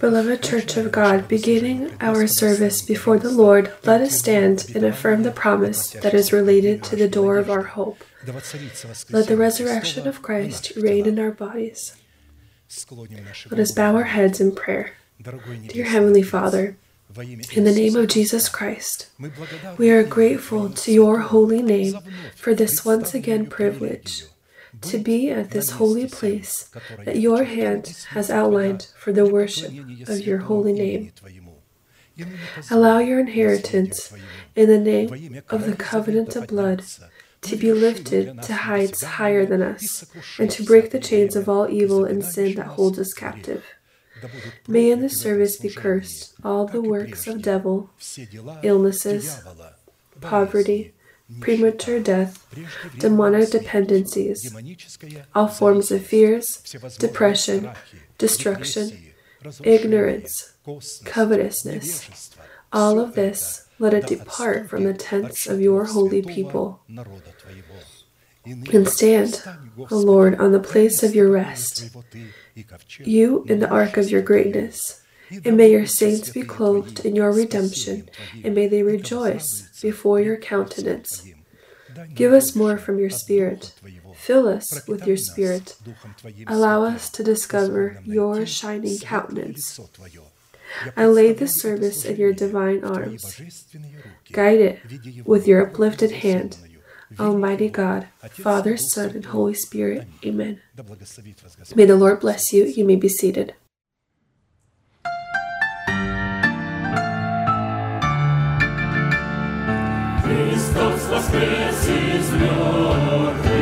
Beloved Church of God, beginning our service before the Lord, let us stand and affirm the promise that is related to the door of our hope. Let the resurrection of Christ reign in our bodies. Let us bow our heads in prayer. Dear Heavenly Father, in the name of Jesus Christ, we are grateful to your holy name for this once again privilege to be at this holy place that your hand has outlined for the worship of your holy name. Allow your inheritance in the name of the covenant of blood to be lifted to heights higher than us, and to break the chains of all evil and sin that holds us captive. May in this service be cursed all the works of devil, illnesses, poverty, premature death, demonic dependencies, all forms of fears, depression, destruction, ignorance, covetousness. All of this, let it depart from the tents of your holy people. And stand, O Lord, on the place of your rest, you in the ark of your greatness. And may your saints be clothed in your redemption, and may they rejoice before your countenance. Give us more from your Spirit. Fill us with your Spirit. Allow us to discover your shining countenance. I lay this service in your divine arms. Guide it with your uplifted hand. Almighty God, Father, Son, and Holy Spirit. Amen. May the Lord bless you. You may be seated. Воскрес из мертвых,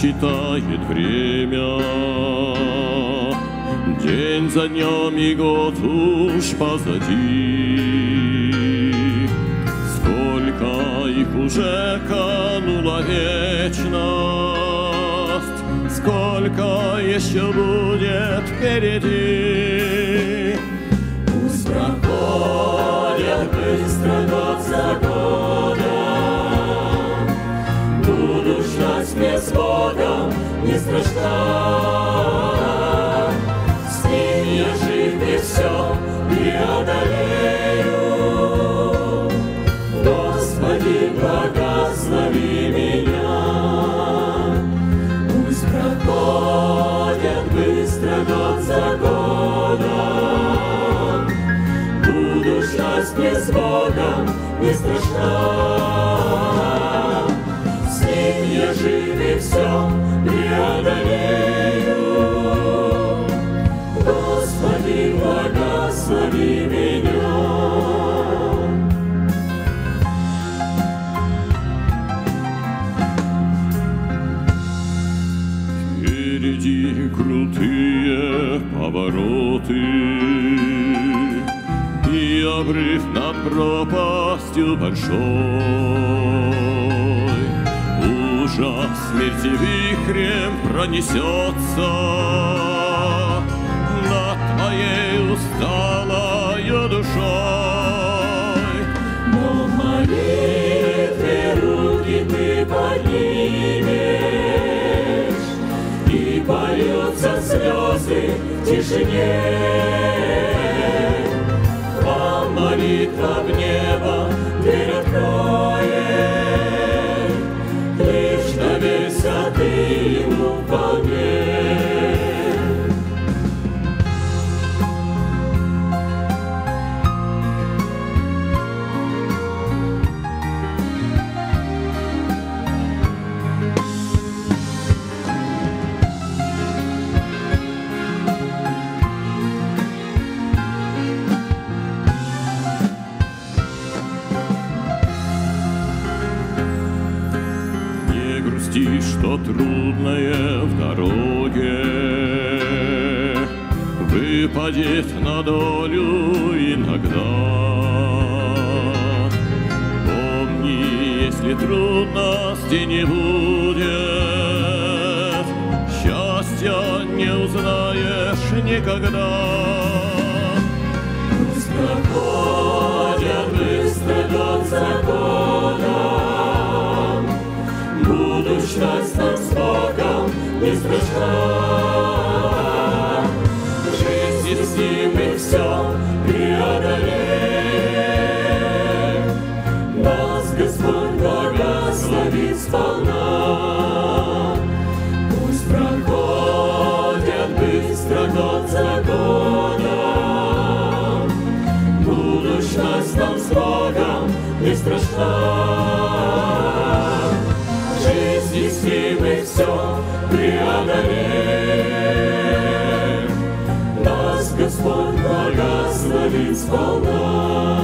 считает время. День за днем и год уж позади. Сколько их уже канула вечность Сколько еще будет впереди не страшна. С ним я жив и все преодолею. Господи, благослови меня. Впереди крутые повороты И обрыв над пропастью большой. Ужас смерти вихрем пронесется Над твоей усталою душой. Но в молитве руки ты поднимешь И польются слезы в тишине молитва в небо дверь откроет Лишь доверься ты ему вполне трудное в дороге выпадет на долю иногда. Помни, если трудности не будет, счастья не узнаешь никогда. Пусть проходят быстро год за Ждать там с Богом не страшна. В жизни с ним и все преодолеем. Нас Господь благословит сполна. Пусть проходят быстро год за годом, Будущность нам с Богом не страшна. Все преодолеем. Нас Господь благословит сполна.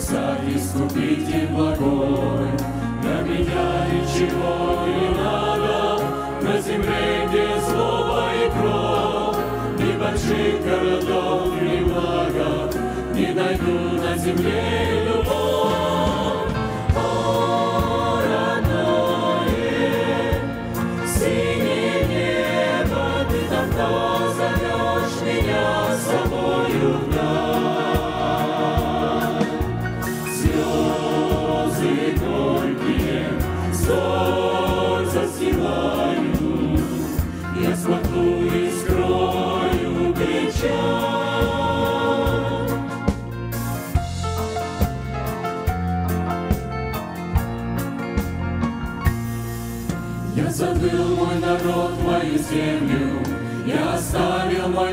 Небеса искупитель благой Для меня ничего не надо На земле, где злоба и кровь. Ни больших городов, ни блага Не найду на земле любовь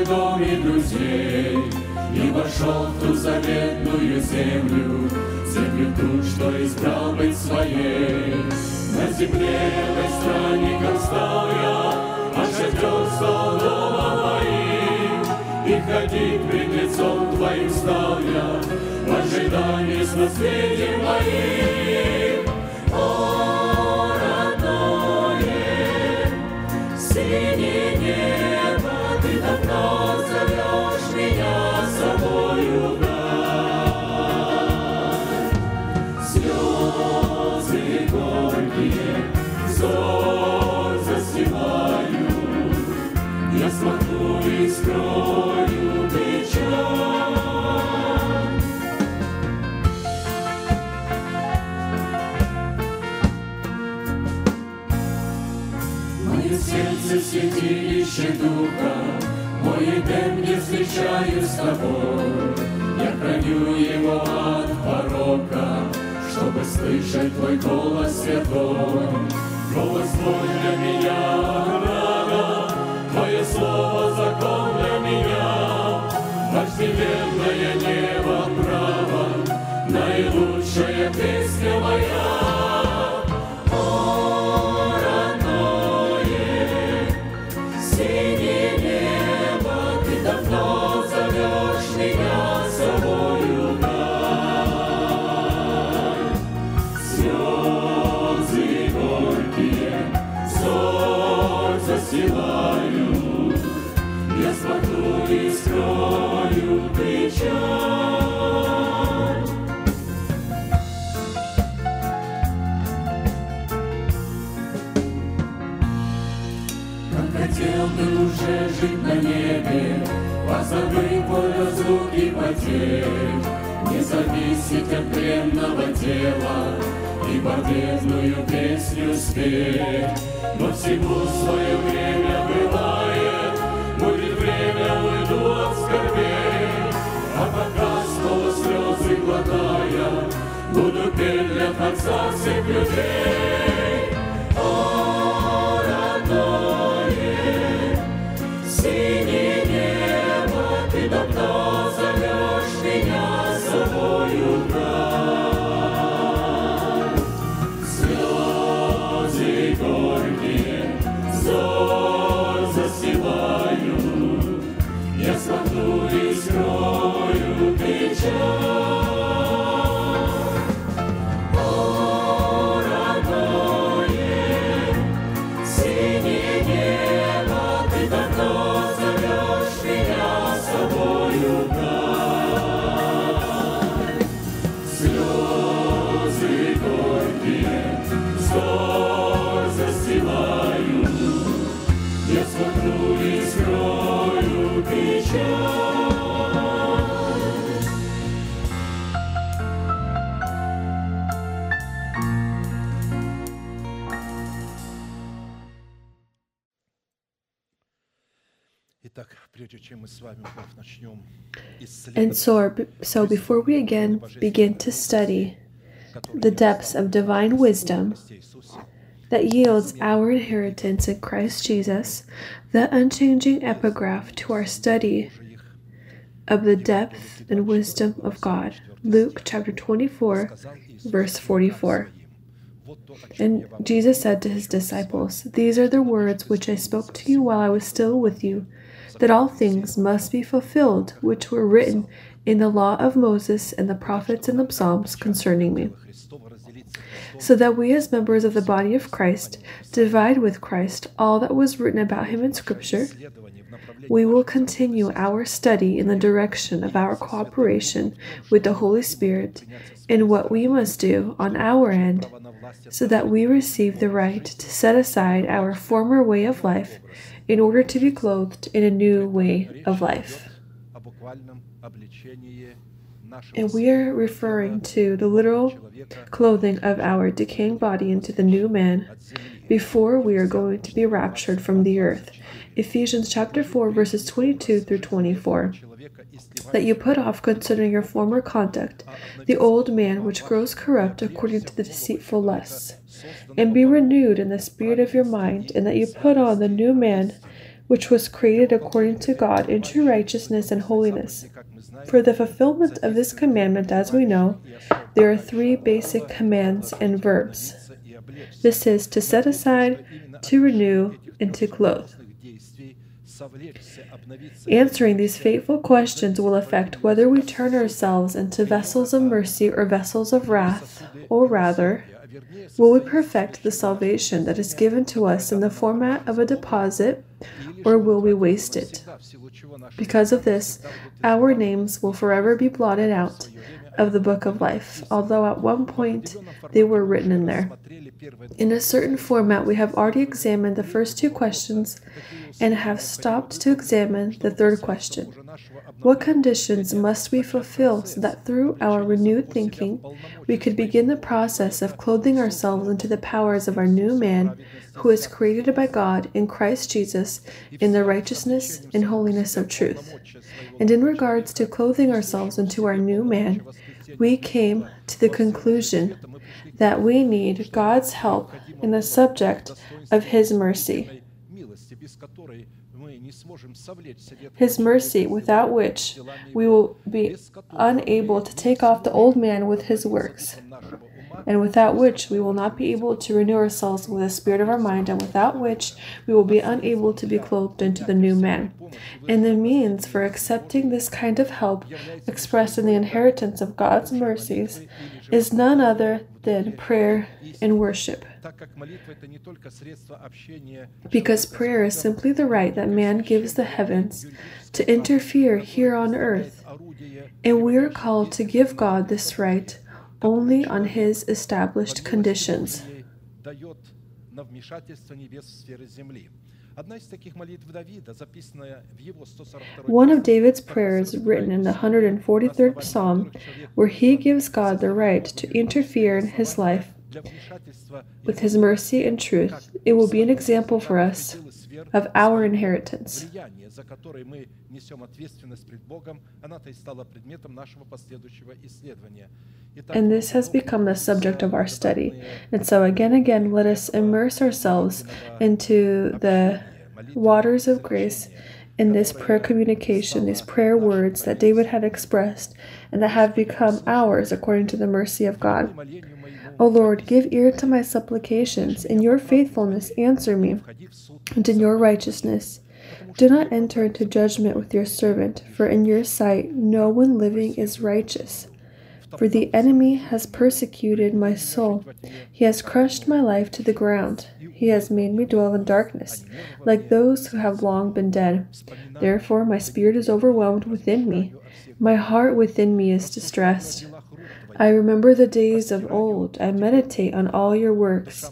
оставил мой дом и друзей, И вошел в ту заветную землю, Землю ту, что избрал быть своей. На земле странником стал я, А шатер стал домом моим, И ходить пред лицом твоим стал я, В ожидании с наследием моим. Застилаю, Я смотрю и скрою печаль. Сердце святилище духа, Мой Эдем встречаю с тобой. Я храню его от порока, Чтобы слышать твой голос святой. Голос твой для меня ограда, Твое слово закон для меня. Вожделенное небо право, Наилучшая песня моя. Жить на небе, Позабыть боль разлуки потерь. не зависеть от бренного тела и победную песню спеть. Но всему свое время бывает, будет время, уйду от скорбей, а пока снова слезы глотая, буду петь для Творца всех людей. And so, so before we again begin to study the depths of divine wisdom that yields our inheritance in Christ Jesus, the unchanging epigraph to our study of the depth and wisdom of God. Luke chapter 24, verse 44. And Jesus said to his disciples, These are the words which I spoke to you while I was still with you that all things must be fulfilled which were written in the law of Moses and the prophets and the Psalms concerning me. So that we, as members of the body of Christ, divide with Christ all that was written about him in Scripture, we will continue our study in the direction of our cooperation with the Holy Spirit in what we must do on our end so that we receive the right to set aside our former way of life in order to be clothed in a new way of life. And we are referring to the literal clothing of our decaying body into the new man before we are going to be raptured from the earth. Ephesians chapter 4 verses 22 through 24 that you put off considering your former conduct, the old man which grows corrupt according to the deceitful lusts, and be renewed in the spirit of your mind, and that you put on the new man, which was created according to God in true righteousness and holiness. For the fulfillment of this commandment, as we know, there are three basic commands and verbs. This is to set aside, to renew, and to clothe. Answering these fateful questions will affect whether we turn ourselves into vessels of mercy or vessels of wrath, or rather, Will we perfect the salvation that is given to us in the format of a deposit, or will we waste it? Because of this, our names will forever be blotted out of the book of life, although at one point they were written in there. In a certain format, we have already examined the first two questions and have stopped to examine the third question What conditions must we fulfill so that through our renewed thinking we could begin the process of clothing ourselves into the powers of our new man, who is created by God in Christ Jesus in the righteousness and holiness of truth? And in regards to clothing ourselves into our new man, we came to the conclusion that we need God's help in the subject of His mercy. His mercy, without which we will be unable to take off the old man with his works, and without which we will not be able to renew ourselves with the spirit of our mind, and without which we will be unable to be clothed into the new man. And the means for accepting this kind of help expressed in the inheritance of God's mercies is none other than prayer and worship. Because prayer is simply the right that man gives the heavens to interfere here on earth, and we are called to give God this right only on His established conditions. One of David's prayers, written in the 143rd Psalm, where he gives God the right to interfere in his life with his mercy and truth, it will be an example for us of our inheritance. And this has become the subject of our study. And so, again, again, let us immerse ourselves into the waters of grace in this prayer communication, these prayer words that David had expressed and that have become ours according to the mercy of God. O Lord, give ear to my supplications. In your faithfulness, answer me, and in your righteousness. Do not enter into judgment with your servant, for in your sight no one living is righteous. For the enemy has persecuted my soul. He has crushed my life to the ground. He has made me dwell in darkness, like those who have long been dead. Therefore, my spirit is overwhelmed within me. My heart within me is distressed. I remember the days of old. I meditate on all your works.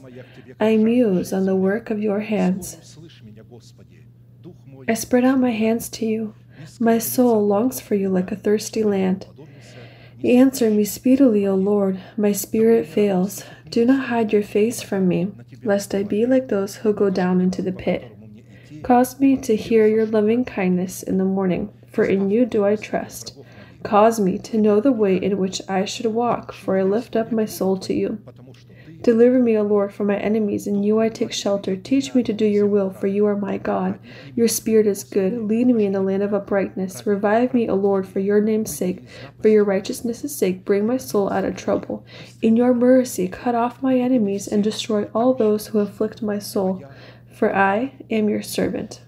I muse on the work of your hands. I spread out my hands to you. My soul longs for you like a thirsty land. Answer me speedily, O Lord. My spirit fails. Do not hide your face from me, lest I be like those who go down into the pit. Cause me to hear your loving kindness in the morning, for in you do I trust. Cause me to know the way in which I should walk, for I lift up my soul to you. Deliver me, O Lord, from my enemies. In you I take shelter. Teach me to do your will, for you are my God. Your spirit is good. Lead me in the land of uprightness. Revive me, O Lord, for your name's sake. For your righteousness' sake, bring my soul out of trouble. In your mercy, cut off my enemies and destroy all those who afflict my soul. For I am your servant.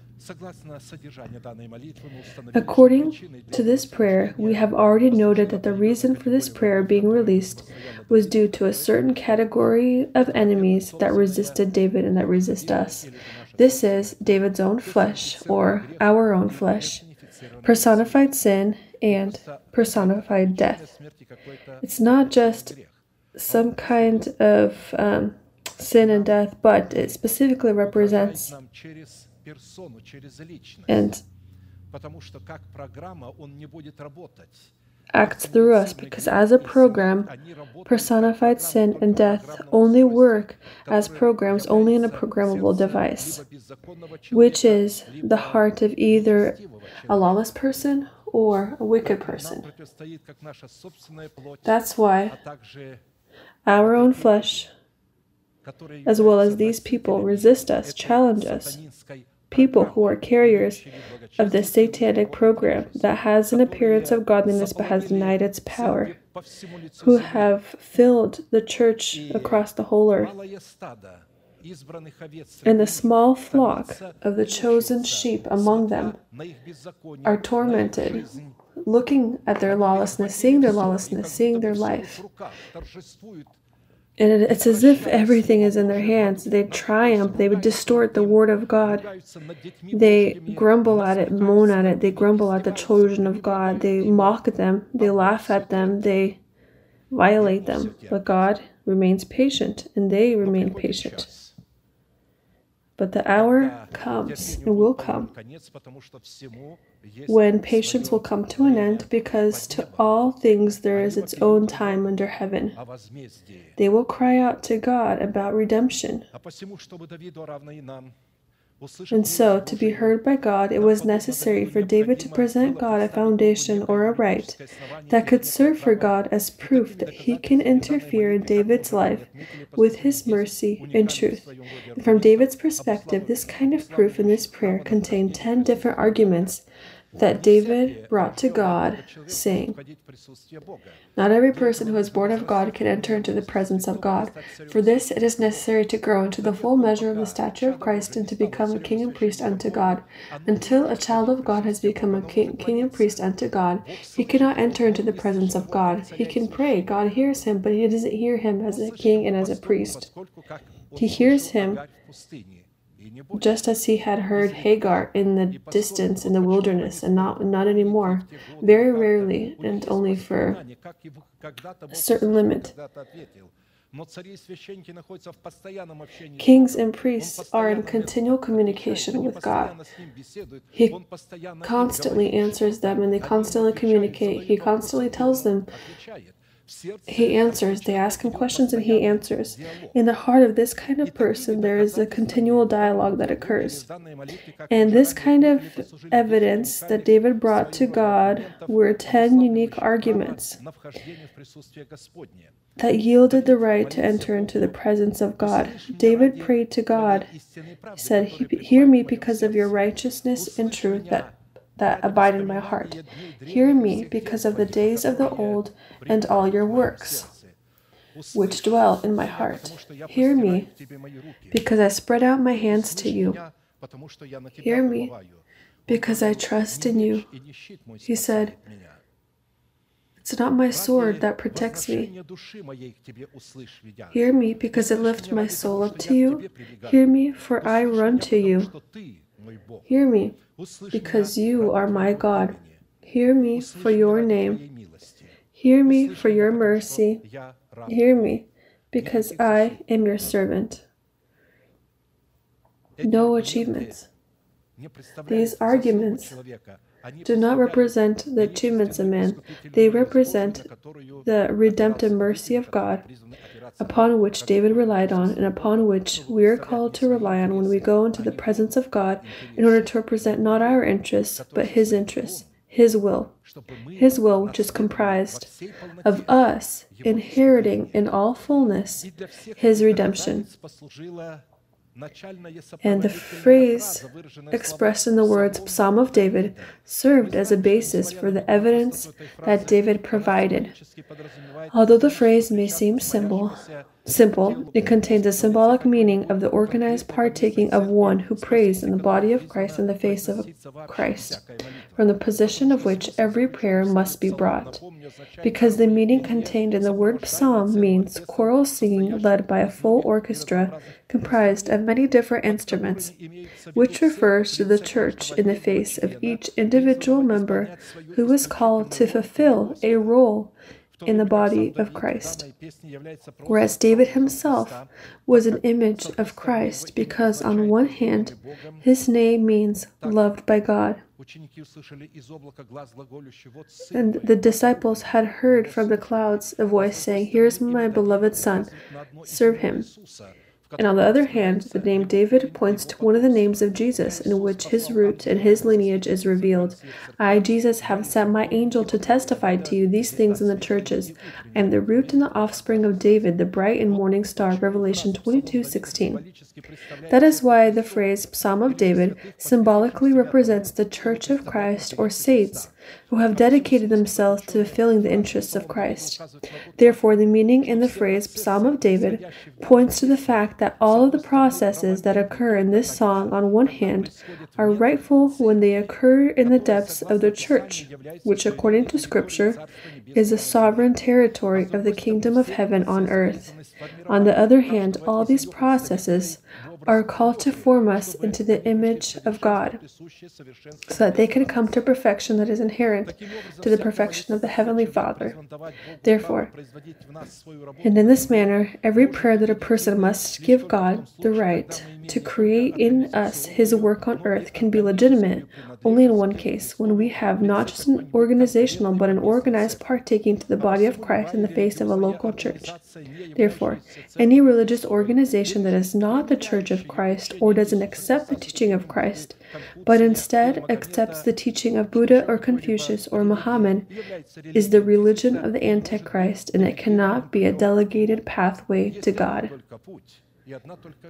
According to this prayer, we have already noted that the reason for this prayer being released was due to a certain category of enemies that resisted David and that resist us. This is David's own flesh, or our own flesh, personified sin, and personified death. It's not just some kind of um, sin and death, but it specifically represents and acts through us because as a program, personified sin and death only work as programs only in a programmable device, which is the heart of either a lawless person or a wicked person. That's why our own flesh, as well as these people, resist us, challenge us, people who are carriers of this satanic program that has an appearance of godliness but has denied its power, who have filled the church across the whole earth. And the small flock of the chosen sheep among them are tormented, looking at their lawlessness, seeing their lawlessness, seeing their life, and it's as if everything is in their hands. They triumph. They would distort the word of God. They grumble at it, moan at it. They grumble at the children of God. They mock them. They laugh at them. They violate them. But God remains patient, and they remain patient. But the hour comes it will come when patience will come to an end, because to all things there is its own time under heaven. They will cry out to God about redemption. And so, to be heard by God, it was necessary for David to present God a foundation or a right that could serve for God as proof that he can interfere in David's life with his mercy and truth. From David's perspective, this kind of proof in this prayer contained 10 different arguments that David brought to God, saying, Not every person who is born of God can enter into the presence of God. For this it is necessary to grow into the full measure of the stature of Christ and to become a king and priest unto God. Until a child of God has become a king, king and priest unto God, he cannot enter into the presence of God. He can pray, God hears him, but he doesn't hear him as a king and as a priest. He hears him just as he had heard Hagar in the distance in the wilderness, and not, not anymore, very rarely and only for a certain limit. Kings and priests are in continual communication with God. He constantly answers them and they constantly communicate. He constantly tells them he answers. They ask him questions and he answers. In the heart of this kind of person, there is a continual dialogue that occurs. And this kind of evidence that David brought to God were 10 unique arguments that yielded the right to enter into the presence of God. David prayed to God. He said, Hear me because of your righteousness and truth that that abide in my heart. Hear me because of the days of the old and all your works, which dwell in my heart. Hear me because I spread out my hands to you. Hear me because I trust in you. He said, It's not my sword that protects me. Hear me because it lifts my soul up to you. Hear me, for I run to you. Hear me because you are my God. Hear me for your name. Hear me for your mercy. Hear me because I am your servant. No achievements. These arguments do not represent the achievements of man, they represent the redemptive mercy of God upon which David relied on and upon which we are called to rely on when we go into the presence of God in order to represent not our interests, but His interests, His will. His will, which is comprised of us inheriting in all fullness His redemption. And the phrase expressed in the words Psalm of David served as a basis for the evidence that David provided. Although the phrase may seem simple, simple, it contains a symbolic meaning of the organized partaking of one who prays in the body of Christ in the face of Christ, from the position of which every prayer must be brought. Because the meaning contained in the word psalm means choral singing led by a full orchestra comprised of many different instruments, which refers to the church in the face of each individual member who is called to fulfill a role in the body of Christ. Whereas David himself was an image of Christ because, on one hand, his name means loved by God. And the disciples had heard from the clouds a voice saying, Here's my beloved Son, serve him. And on the other hand, the name David points to one of the names of Jesus, in which his root and his lineage is revealed. I, Jesus, have sent my angel to testify to you these things in the churches. I am the root and the offspring of David, the bright and morning star. Revelation 22 16. That is why the phrase Psalm of David symbolically represents the church of Christ or saints who have dedicated themselves to fulfilling the interests of Christ. Therefore, the meaning in the phrase Psalm of David points to the fact that all of the processes that occur in this song, on one hand, are rightful when they occur in the depths of the church, which, according to Scripture, is the sovereign territory of the kingdom of heaven on earth. On the other hand, all these processes are called to form us into the image of God, so that they can come to perfection that is inherent to the perfection of the Heavenly Father. Therefore, and in this manner, every prayer that a person must give God the right to create in us His work on earth can be legitimate only in one case, when we have not just an organizational but an organized partaking to the body of Christ in the face of a local church. Therefore, any religious organization that is not the church of Christ or doesn't accept the teaching of Christ, but instead accepts the teaching of Buddha or Confucius or Muhammad, is the religion of the Antichrist and it cannot be a delegated pathway to God.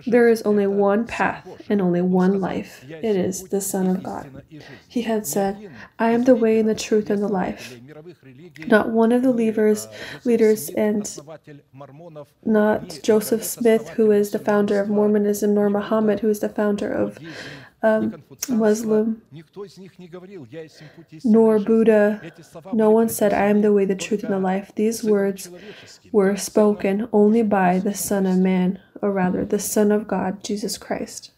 There is only one path and only one life. It is the Son of God. He had said, I am the way and the truth and the life. Not one of the leaders, leaders and not Joseph Smith, who is the founder of Mormonism, nor Muhammad, who is the founder of um, Muslim, nor Buddha. No one said, I am the way, the truth, and the life. These words were spoken only by the Son of Man, or rather, the Son of God, Jesus Christ.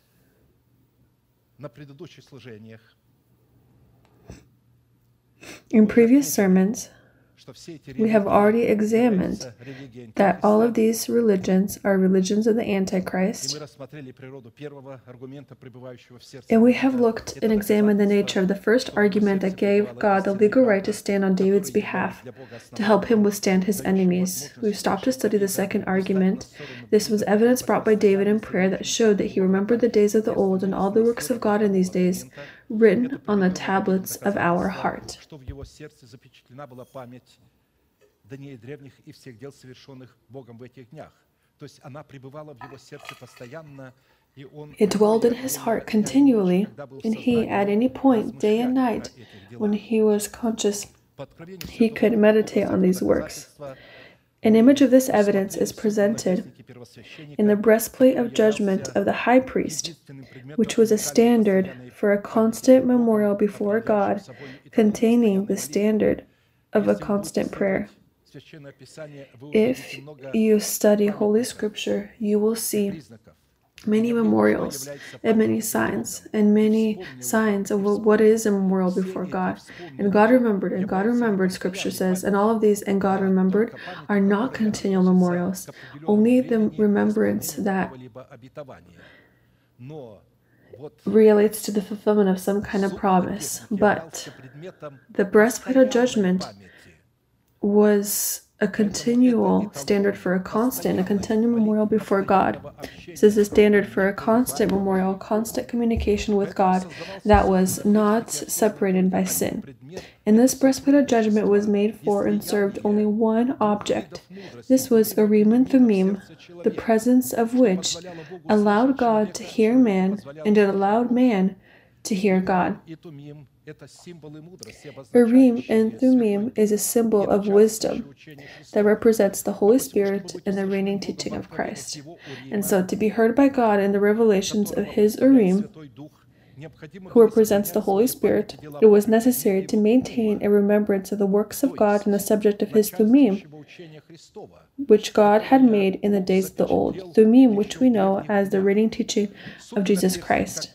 In previous sermons, We have already examined that all of these religions are religions of the Antichrist, and we have looked and examined the nature of the first argument that gave God the legal right to stand on David's behalf to help him withstand his enemies. We've stopped to study the second argument. This was evidence brought by David in prayer that showed that he remembered the days of the old and all the works of God in these days written on the tablets of our heart. дней древних и всех дел, совершенных Богом в этих днях. То есть она пребывала в его сердце постоянно, It dwelled in his heart continually, and he, at any point, day and night, when he was conscious, he could meditate on these works. An image of this evidence is presented in the breastplate of judgment of the high priest, which was a standard for a constant memorial before God, containing the standard of a constant prayer. If you study Holy Scripture, you will see many memorials and many signs and many signs of what is a memorial before God. And God remembered, and God remembered, Scripture says, and all of these, and God remembered, are not continual memorials, only the remembrance that relates to the fulfillment of some kind of promise. But the breastplate of judgment was a continual standard for a constant, a continual memorial before God. This is a standard for a constant memorial, constant communication with God that was not separated by sin. And this breastplate of judgment was made for and served only one object. This was Urim and Thummim, the presence of which allowed God to hear man and it allowed man to hear God. Urim and Thummim is a symbol of wisdom that represents the Holy Spirit and the reigning teaching of Christ. And so, to be heard by God in the revelations of His Urim, who represents the Holy Spirit, it was necessary to maintain a remembrance of the works of God in the subject of His Thummim, which God had made in the days of the old, Thummim, which we know as the reigning teaching of Jesus Christ.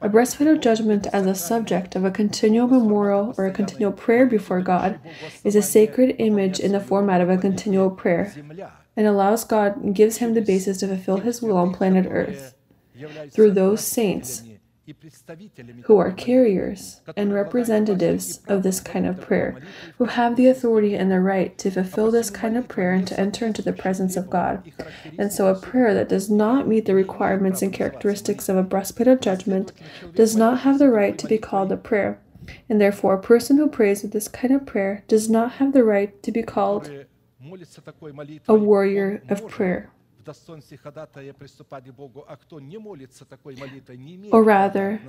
A breastplate of judgment as a subject of a continual memorial or a continual prayer before God is a sacred image in the format of a continual prayer and allows God and gives him the basis to fulfill his will on planet Earth through those saints who are carriers and representatives of this kind of prayer, who have the authority and the right to fulfill this kind of prayer and to enter into the presence of God. And so, a prayer that does not meet the requirements and characteristics of a breastplate of judgment does not have the right to be called a prayer. And therefore, a person who prays with this kind of prayer does not have the right to be called a warrior of prayer. Or rather,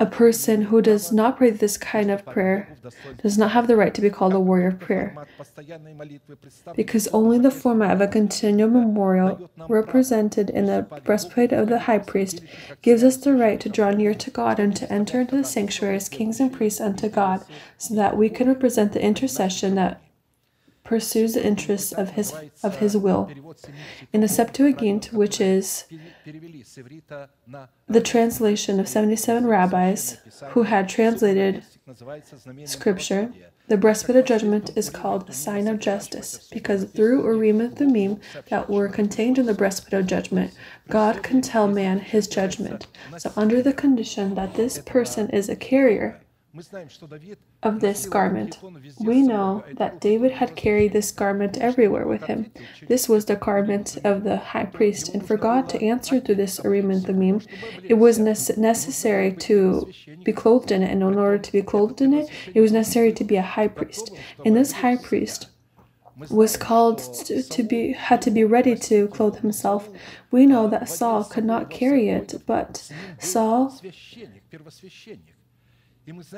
a person who does not pray this kind of prayer does not have the right to be called a warrior of prayer, because only the format of a continual memorial represented in the breastplate of the high priest gives us the right to draw near to God and to enter into the sanctuary as kings and priests unto God, so that we can represent the intercession that pursues the interests of his of his will. In the Septuagint, which is the translation of 77 rabbis who had translated scripture, the breastplate of judgment is called a sign of justice because through Urim and Thummim that were contained in the breastplate of judgment, God can tell man his judgment. So, under the condition that this person is a carrier, of this garment. We know that David had carried this garment everywhere with him. This was the garment of the high priest, and for God to answer through this Urim it was necessary to be clothed in it, and in order to be clothed in it, it was necessary to be a high priest. And this high priest was called to, to, be had to be ready to clothe himself. We know that Saul could not carry it, but Saul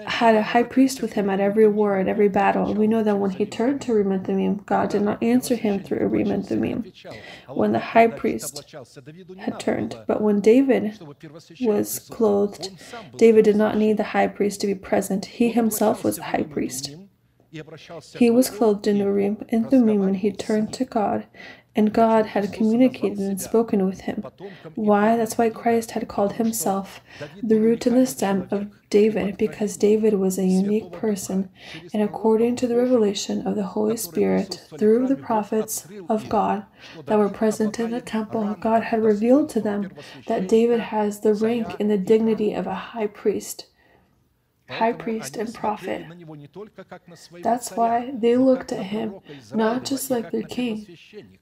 had a high priest with him at every war, at every battle. And we know that when he turned to Thummim, God did not answer him through Thummim when the high priest had turned. But when David was clothed, David did not need the high priest to be present. He himself was a high priest. He was clothed in Urim and Thummim when he turned to God, and God had communicated and spoken with him. Why? That's why Christ had called himself the root and the stem of David, because David was a unique person, and according to the revelation of the Holy Spirit through the prophets of God that were present in the temple, God had revealed to them that David has the rank and the dignity of a high priest high priest and prophet. That's why they looked at him not just like their king,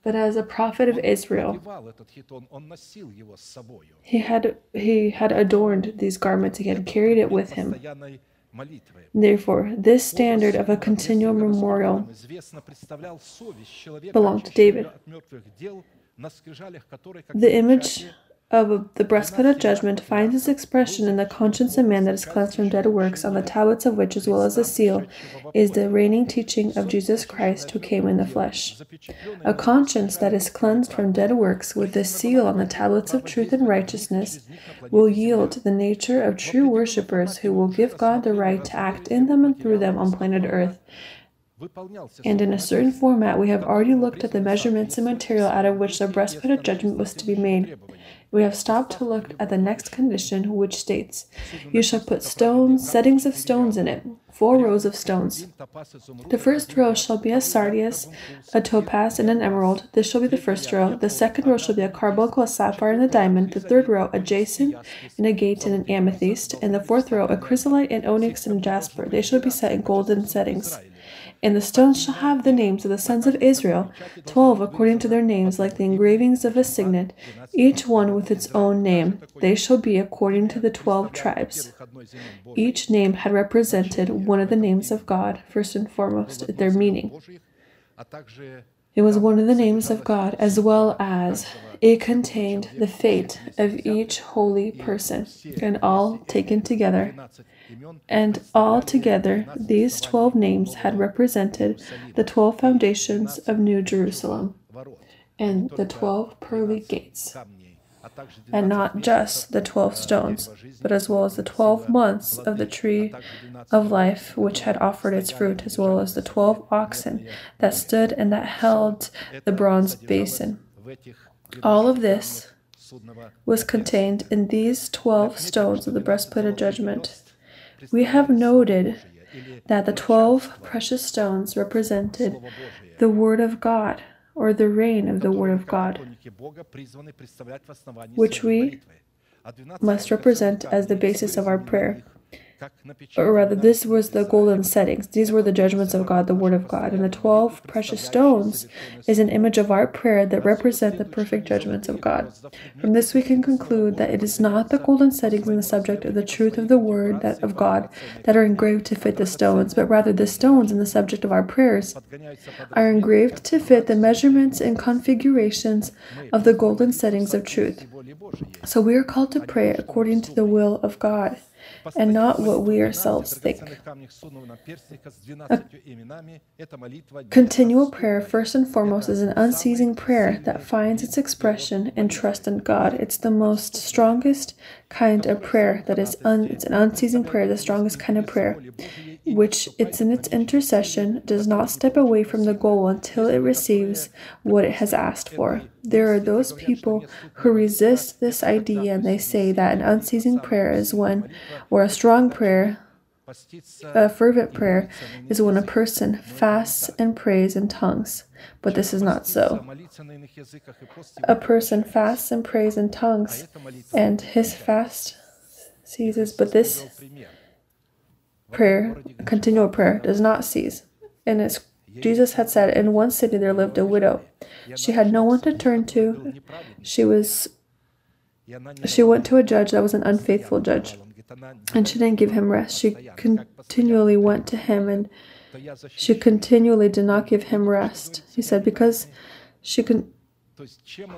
but as a prophet of Israel. He had, he had adorned these garments, had carried it with him. Therefore, this standard of a continual memorial belonged to David. The image of the breastplate of judgment finds its expression in the conscience of man that is cleansed from dead works, on the tablets of which, as well as the seal, is the reigning teaching of Jesus Christ who came in the flesh. A conscience that is cleansed from dead works, with the seal on the tablets of truth and righteousness, will yield the nature of true worshippers who will give God the right to act in them and through them on planet Earth and in a certain format, we have already looked at the measurements and material out of which the breastplate of judgment was to be made. We have stopped to look at the next condition, which states, You shall put stones, settings of stones in it, four rows of stones. The first row shall be a sardius, a topaz, and an emerald. This shall be the first row. The second row shall be a carbuncle, a sapphire, and a diamond. The third row, a jacinth, and a agate, and an amethyst. And the fourth row, a chrysolite, an onyx, and a jasper. They shall be set in golden settings. And the stones shall have the names of the sons of Israel, twelve according to their names, like the engravings of a signet, each one with its own name. They shall be according to the twelve tribes. Each name had represented one of the names of God, first and foremost, their meaning. It was one of the names of God, as well as it contained the fate of each holy person, and all taken together and altogether, these twelve names had represented the twelve foundations of New Jerusalem and the twelve pearly gates. And not just the twelve stones, but as well as the twelve months of the tree of life which had offered its fruit, as well as the twelve oxen that stood and that held the bronze basin. All of this was contained in these twelve stones of the breastplate of judgment. We have noted that the twelve precious stones represented the Word of God or the reign of the Word of God, which we must represent as the basis of our prayer or rather, this was the golden settings. These were the judgments of God, the Word of God. And the 12 precious stones is an image of our prayer that represent the perfect judgments of God. From this, we can conclude that it is not the golden settings in the subject of the truth of the Word that, of God that are engraved to fit the stones, but rather the stones in the subject of our prayers are engraved to fit the measurements and configurations of the golden settings of truth. So we are called to pray according to the will of God and not what we ourselves think. A continual prayer, first and foremost, is an unceasing prayer that finds its expression in trust in God. It's the most strongest kind of prayer that is un, it's an unceasing prayer, the strongest kind of prayer which it's in its intercession does not step away from the goal until it receives what it has asked for. There are those people who resist this idea and they say that an unceasing prayer is when, or a strong prayer, a fervent prayer is when a person fasts and prays in tongues, but this is not so. A person fasts and prays in tongues, and his fast ceases, but this prayer, continual prayer, does not cease. And as Jesus had said, in one city there lived a widow. She had no one to turn to. She was she went to a judge that was an unfaithful judge. And she didn't give him rest. She continually went to him and she continually did not give him rest. He said, because she can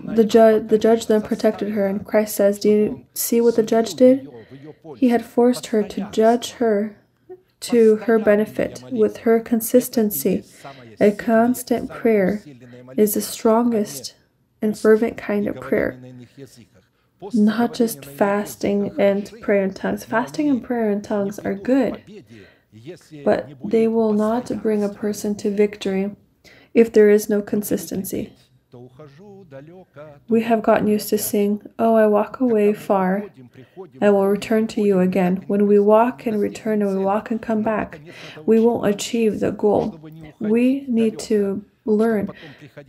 the judge the judge then protected her and Christ says, Do you see what the judge did? He had forced her to judge her to her benefit with her consistency. A constant prayer is the strongest and fervent kind of prayer. Not just fasting and prayer in tongues. Fasting and prayer in tongues are good, but they will not bring a person to victory if there is no consistency. We have gotten used to saying, Oh, I walk away far, I will return to you again. When we walk and return and we walk and come back, we won't achieve the goal. We need to learn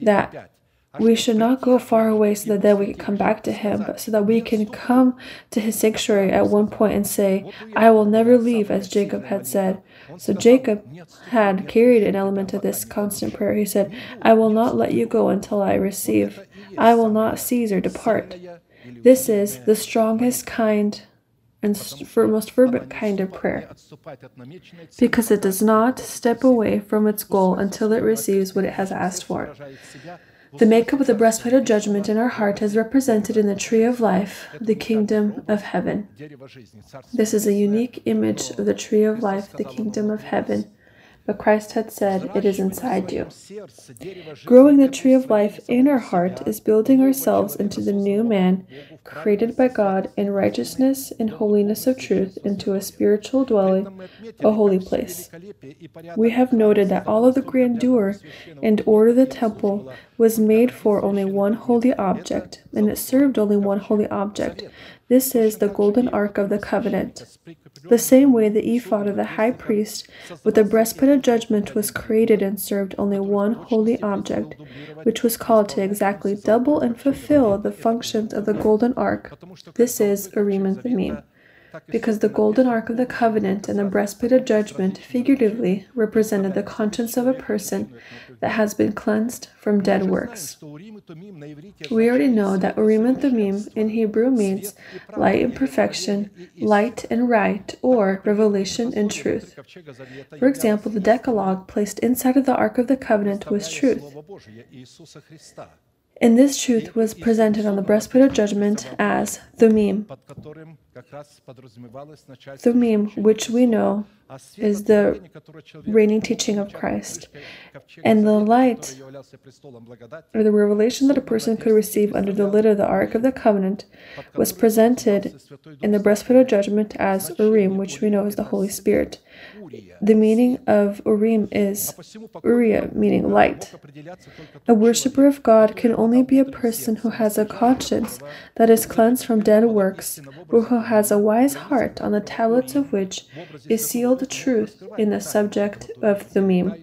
that we should not go far away so that then we can come back to Him, but so that we can come to His sanctuary at one point and say, I will never leave, as Jacob had said. So Jacob had carried an element of this constant prayer. He said, I will not let you go until I receive. I will not cease or depart. This is the strongest kind and most fervent kind of prayer because it does not step away from its goal until it receives what it has asked for. The makeup of the breastplate of judgment in our heart is represented in the tree of life, the kingdom of heaven. This is a unique image of the tree of life, the kingdom of heaven. But Christ had said, It is inside you. Growing the tree of life in our heart is building ourselves into the new man, created by God in righteousness and holiness of truth, into a spiritual dwelling, a holy place. We have noted that all of the grandeur and order of the temple was made for only one holy object, and it served only one holy object. This is the golden ark of the covenant. The same way the ephod of the high priest with the breastplate of judgment was created and served only one holy object, which was called to exactly double and fulfill the functions of the golden ark. This is Urim and Thummim because the golden ark of the covenant and the breastplate of judgment figuratively represented the conscience of a person that has been cleansed from dead works. We already know that Urim and Thummim in Hebrew means light and perfection, light and right, or revelation and truth. For example, the Decalogue placed inside of the Ark of the Covenant was truth. And this truth was presented on the breastplate of judgment as Thummim. Thummim, which we know is the reigning teaching of Christ. And the light, or the revelation that a person could receive under the lid of the Ark of the Covenant, was presented in the breastplate of judgment as Urim, which we know is the Holy Spirit. The meaning of Urim is Uriah, meaning light. A worshiper of God can only be a person who has a conscience that is cleansed from dead works, or who has a wise heart on the tablets of which is sealed truth in the subject of Thummim.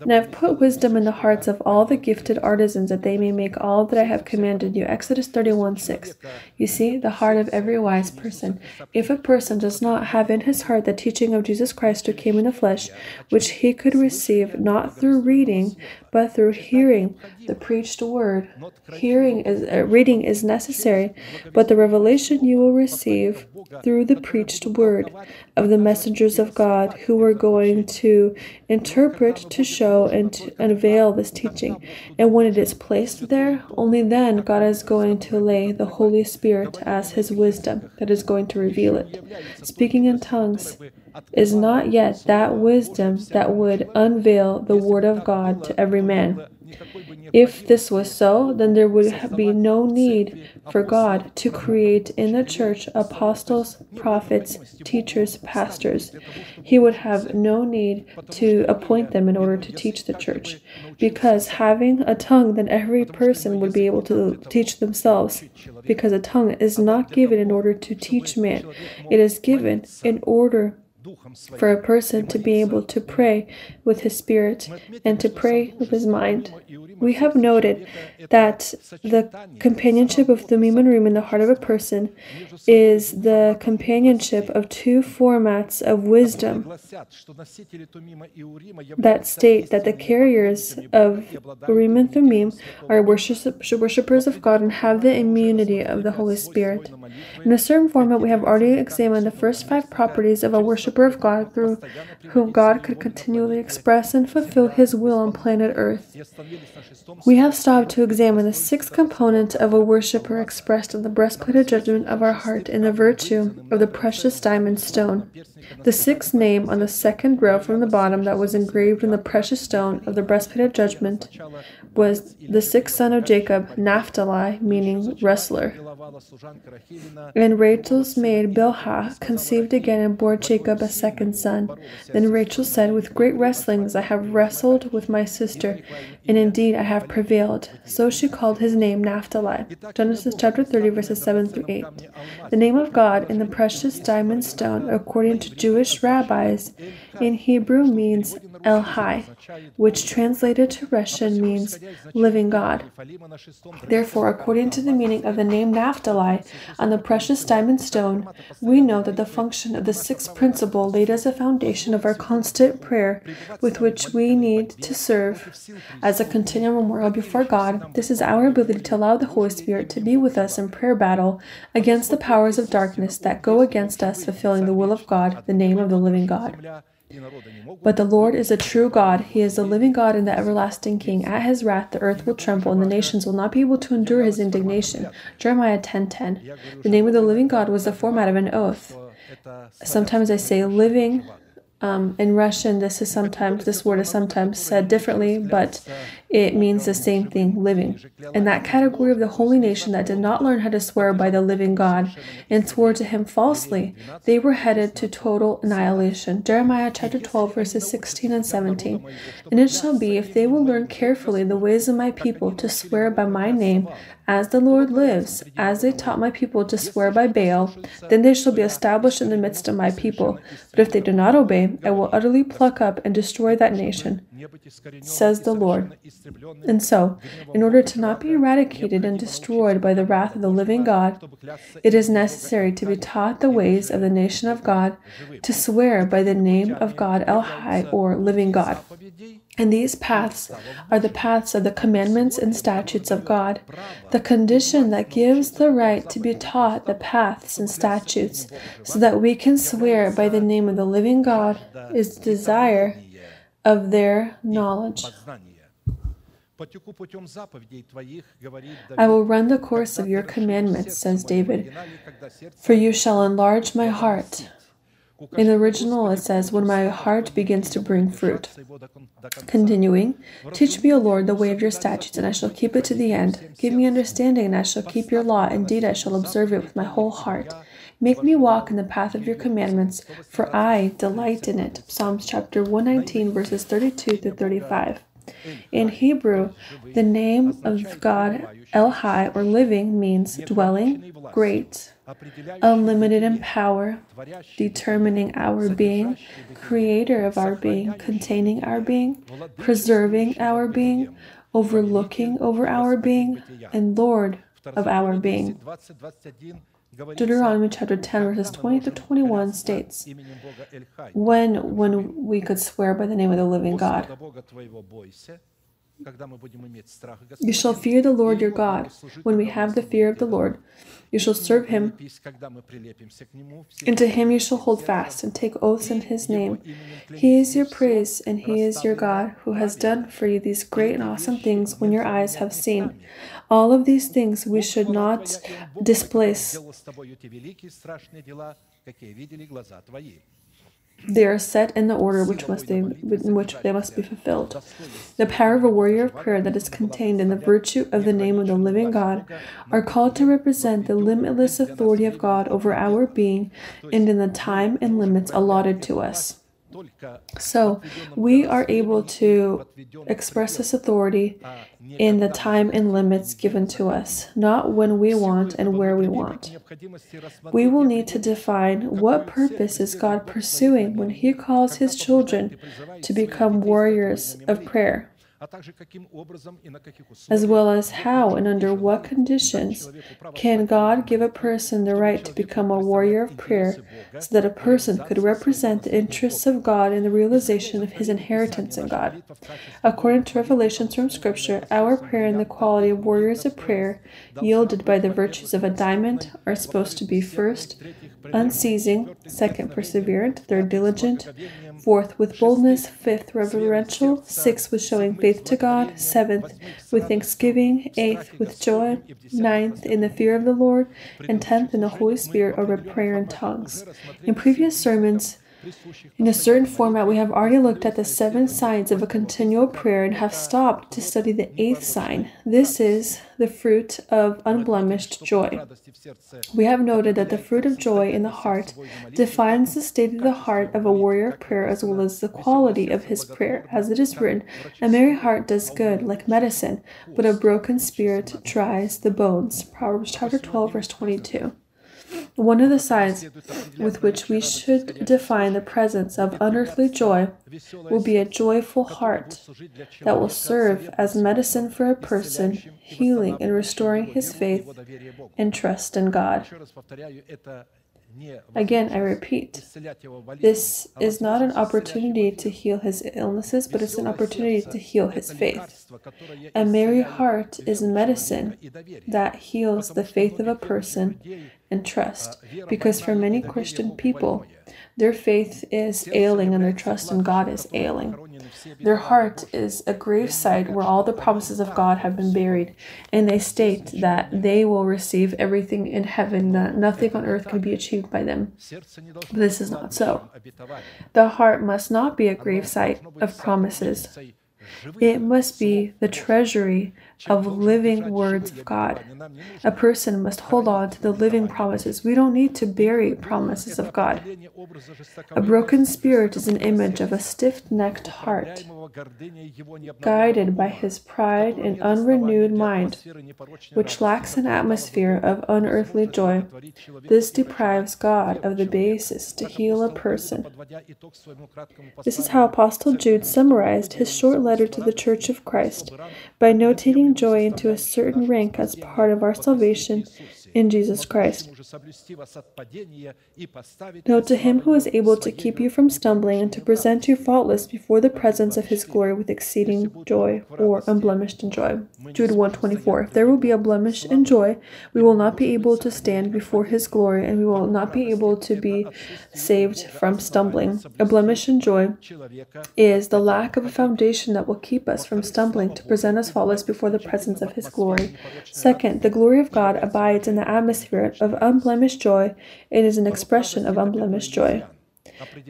And I have put wisdom in the hearts of all the gifted artisans that they may make all that I have commanded you. Exodus 31 6. You see, the heart of every wise person. If a person does not have in his heart the teaching of Jesus Christ who came in the flesh, which he could receive not through reading, but through hearing the preached word. Hearing is uh, reading is necessary, but the revelation you will receive through the preached word of the messengers of God who are going to interpret, to show, and to unveil this teaching. And when it is placed there, only then God is going to lay the Holy Spirit as His wisdom that is going to reveal it. Speaking in tongues is not yet that wisdom that would unveil the Word of God to every man. If this was so, then there would be no need for God to create in the church apostles, prophets, teachers, pastors. He would have no need to appoint them in order to teach the church, because having a tongue, then every person would be able to teach themselves, because a tongue is not given in order to teach man, it is given in order for a person to be able to pray with his spirit and to pray with his mind. We have noted that the companionship of the and Urim in the heart of a person is the companionship of two formats of wisdom that state that the carriers of Urim and Thummim are worshippers of God and have the immunity of the Holy Spirit. In a certain format, we have already examined the first five properties of a worshiper worshiper of God through whom God could continually express and fulfill his will on planet Earth. We have stopped to examine the sixth component of a worshiper expressed in the breastplate of judgment of our heart in the virtue of the precious diamond stone. The sixth name on the second row from the bottom that was engraved in the precious stone of the breastplate of judgment was the sixth son of Jacob, Naphtali, meaning wrestler. And Rachel's maid Bilhah conceived again and bore Jacob a second son. Then Rachel said, With great wrestlings I have wrestled with my sister, and indeed I have prevailed. So she called his name Naphtali. Genesis chapter 30, verses 7 through 8. The name of God in the precious diamond stone, according to Jewish rabbis, in Hebrew means El Hai, which translated to Russian means living God. Therefore, according to the meaning of the name Naphtali on the precious diamond stone, we know that the function of the sixth principle laid as a foundation of our constant prayer with which we need to serve as a continual memorial before God. This is our ability to allow the Holy Spirit to be with us in prayer battle against the powers of darkness that go against us fulfilling the will of God, the name of the living God. But the Lord is a true God. He is the living God and the everlasting King. At his wrath the earth will tremble, and the nations will not be able to endure his indignation. Jeremiah 10:10. The name of the living God was the format of an oath. Sometimes I say living um, in Russian, this is sometimes this word is sometimes said differently, but it means the same thing, living. In that category of the holy nation that did not learn how to swear by the living God and swore to him falsely, they were headed to total annihilation. Jeremiah chapter 12, verses 16 and 17. And it shall be, if they will learn carefully the ways of my people to swear by my name, as the Lord lives, as they taught my people to swear by Baal, then they shall be established in the midst of my people. But if they do not obey, I will utterly pluck up and destroy that nation, says the Lord. And so, in order to not be eradicated and destroyed by the wrath of the living God, it is necessary to be taught the ways of the nation of God, to swear by the name of God El Hai, or living God. And these paths are the paths of the commandments and statutes of God, the condition that gives the right to be taught the paths and statutes, so that we can swear by the name of the living God, is the desire of their knowledge. I will run the course of your commandments, says David, for you shall enlarge my heart. In the original, it says, When my heart begins to bring fruit. Continuing, Teach me, O Lord, the way of your statutes, and I shall keep it to the end. Give me understanding, and I shall keep your law. Indeed, I shall observe it with my whole heart. Make me walk in the path of your commandments, for I delight in it. Psalms chapter 119, verses 32 through 35. In Hebrew, the name of God, El Hai, or living, means dwelling, great, unlimited in power, determining our being, creator of our being, containing our being, preserving our being, overlooking over our being, and Lord of our being. Deuteronomy chapter 10 verses 20 to 21 states, when, when we could swear by the name of the living God, you shall fear the Lord your God. When we have the fear of the Lord, you shall serve him, and to him you shall hold fast and take oaths in his name. He is your praise, and he is your God, who has done for you these great and awesome things when your eyes have seen. All of these things we should not displace. They are set in the order which must they, in which they must be fulfilled. The power of a warrior of prayer that is contained in the virtue of the name of the living God are called to represent the limitless authority of God over our being and in the time and limits allotted to us. So we are able to express this authority in the time and limits given to us, not when we want and where we want. We will need to define what purpose is God pursuing when He calls His children to become warriors of prayer as well as how and under what conditions can God give a person the right to become a warrior of prayer so that a person could represent the interests of God in the realization of his inheritance in God. According to revelations from Scripture, our prayer and the quality of warriors of prayer, yielded by the virtues of a diamond, are supposed to be first unceasing, second, perseverant, third, diligent, fourth, with boldness, fifth, reverential, sixth, with showing faith to God, seventh, with thanksgiving, eighth, with joy, ninth, in the fear of the Lord, and tenth, in the Holy Spirit, over prayer and tongues. In previous sermons, in a certain format, we have already looked at the seven signs of a continual prayer and have stopped to study the eighth sign. This is the fruit of unblemished joy. We have noted that the fruit of joy in the heart defines the state of the heart of a warrior of prayer as well as the quality of his prayer. As it is written, a merry heart does good like medicine, but a broken spirit dries the bones. Proverbs chapter 12, verse 22. One of the signs with which we should define the presence of unearthly joy will be a joyful heart that will serve as medicine for a person, healing and restoring his faith and trust in God. Again, I repeat, this is not an opportunity to heal his illnesses, but it's an opportunity to heal his faith. A merry heart is medicine that heals the faith of a person and trust, because for many Christian people, their faith is ailing and their trust in God is ailing. Their heart is a gravesite where all the promises of God have been buried, and they state that they will receive everything in heaven, that nothing on earth can be achieved by them. But this is not so. The heart must not be a gravesite of promises. It must be the treasury of living words of God. A person must hold on to the living promises. We don't need to bury promises of God. A broken spirit is an image of a stiff necked heart, guided by his pride and unrenewed mind, which lacks an atmosphere of unearthly joy. This deprives God of the basis to heal a person. This is how Apostle Jude summarized his short letter to the Church of Christ by notating joy into a certain rank as part of our salvation in Jesus Christ. Note to him who is able to keep you from stumbling and to present you faultless before the presence of his glory with exceeding joy or unblemished in joy. Jude 124. If there will be a blemish in joy, we will not be able to stand before his glory and we will not be able to be saved from stumbling. A blemish in joy is the lack of a foundation that will keep us from stumbling to present us faultless before the presence of his glory. Second, the glory of God abides in the atmosphere of unblemished joy, it is an expression of unblemished joy.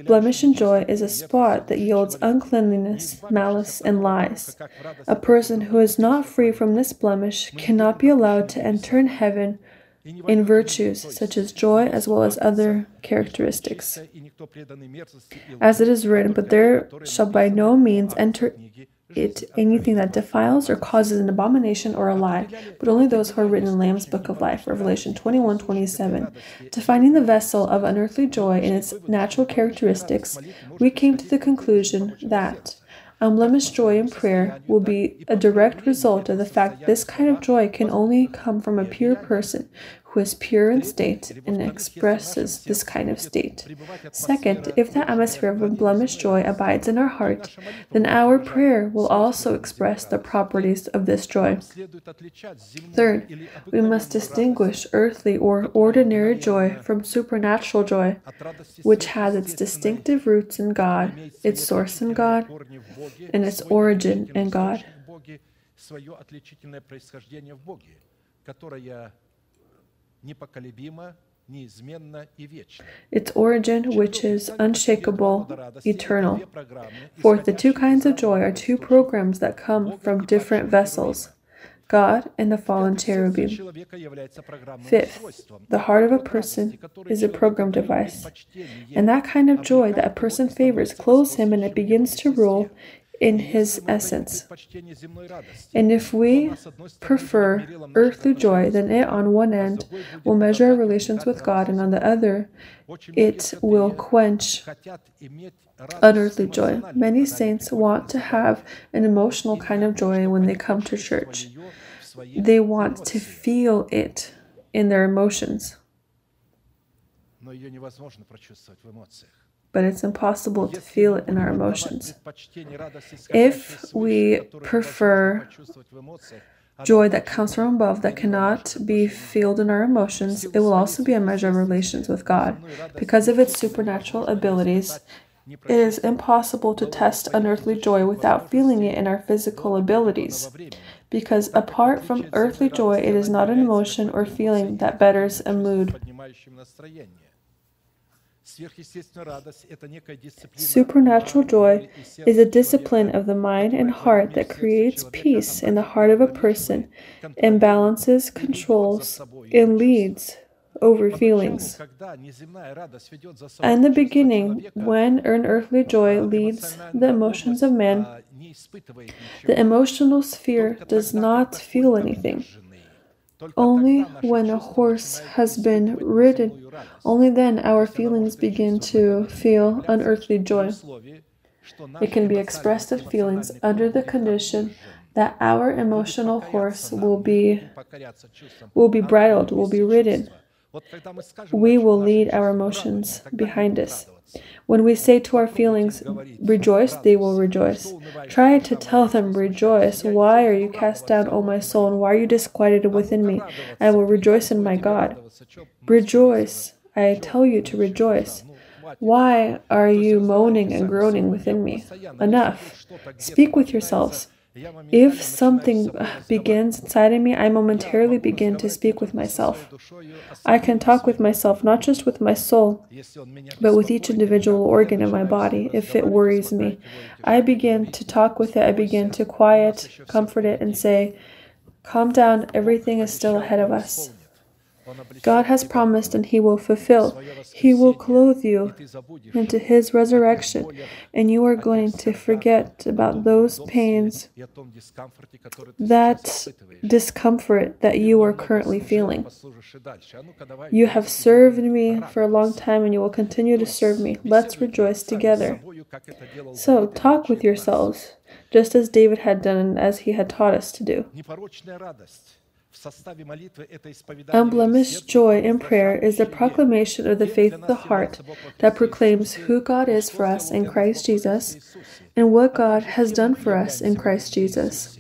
Blemish and joy is a spot that yields uncleanliness, malice, and lies. A person who is not free from this blemish cannot be allowed to enter in heaven in virtues such as joy as well as other characteristics. As it is written, but there shall by no means enter it anything that defiles or causes an abomination or a lie, but only those who are written in Lamb's Book of Life, Revelation 21 27. Defining the vessel of unearthly joy in its natural characteristics, we came to the conclusion that um, unblemished joy in prayer will be a direct result of the fact that this kind of joy can only come from a pure person who is pure in state and expresses this kind of state. Second, if the atmosphere of unblemished joy abides in our heart, then our prayer will also express the properties of this joy. Third, we must distinguish earthly or ordinary joy from supernatural joy, which has its distinctive roots in God, its source in God, and its origin in God. Its origin, which is unshakable, eternal. Fourth, the two kinds of joy are two programs that come from different vessels. God and the fallen cherubim. Fifth, the heart of a person is a program device, and that kind of joy that a person favors clothes him and it begins to rule in his essence. And if we prefer earthly joy, then it on one end will measure our relations with God, and on the other, it will quench unearthly joy. Many saints want to have an emotional kind of joy when they come to church. They want to feel it in their emotions but it's impossible to feel it in our emotions. If we prefer joy that comes from above that cannot be felt in our emotions, it will also be a measure of relations with God. Because of its supernatural abilities, it is impossible to test unearthly joy without feeling it in our physical abilities. Because apart from earthly joy, it is not an emotion or feeling that betters a mood. Supernatural joy is a discipline of the mind and heart that creates peace in the heart of a person and balances, controls, and leads over feelings. And the beginning, when unearthly joy leads the emotions of man, the emotional sphere does not feel anything. Only when a horse has been ridden, only then our feelings begin to feel unearthly joy. It can be expressed in feelings under the condition that our emotional horse will be will be bridled, will be ridden. We will lead our emotions behind us. When we say to our feelings, rejoice, they will rejoice. Try to tell them, rejoice. Why are you cast down, O my soul, and why are you disquieted within me? I will rejoice in my God. Rejoice. I tell you to rejoice. Why are you moaning and groaning within me? Enough. Speak with yourselves. If something begins inside of me, I momentarily begin to speak with myself. I can talk with myself, not just with my soul, but with each individual organ in my body if it worries me. I begin to talk with it, I begin to quiet, comfort it, and say, Calm down, everything is still ahead of us. God has promised and He will fulfill. He will clothe you into His resurrection, and you are going to forget about those pains, that discomfort that you are currently feeling. You have served me for a long time and you will continue to serve me. Let's rejoice together. So, talk with yourselves, just as David had done and as he had taught us to do. Unblemished joy in prayer is the proclamation of the faith of the heart that proclaims who God is for us in Christ Jesus and what God has done for us in Christ Jesus.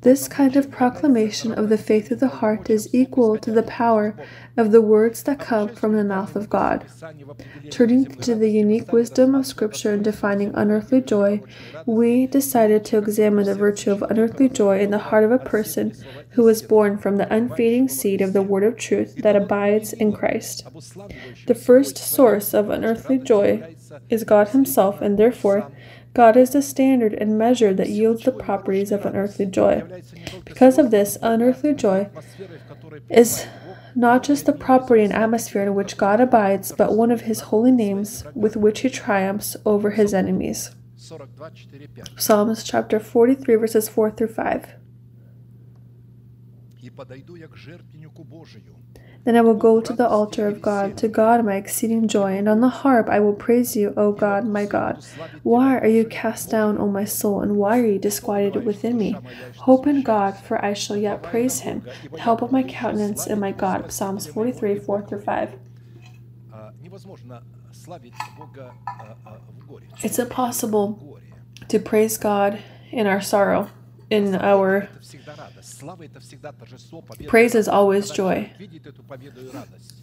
This kind of proclamation of the faith of the heart is equal to the power of the words that come from the mouth of God. Turning to the unique wisdom of Scripture in defining unearthly joy, we decided to examine the virtue of unearthly joy in the heart of a person who was born from the unfading seed of the Word of truth that abides in Christ. The first source of unearthly joy is God Himself, and therefore, God is the standard and measure that yields the properties of unearthly joy. Because of this, unearthly joy is not just the property and atmosphere in which God abides, but one of his holy names with which he triumphs over his enemies. Psalms chapter 43, verses 4 through 5. Then I will go to the altar of God, to God my exceeding joy, and on the harp I will praise you, O God, my God. Why are you cast down, O my soul, and why are you disquieted within me? Hope in God, for I shall yet praise him, the help of my countenance and my God. Psalms 43, 4 through 5. It's impossible to praise God in our sorrow, in our Praise is always joy.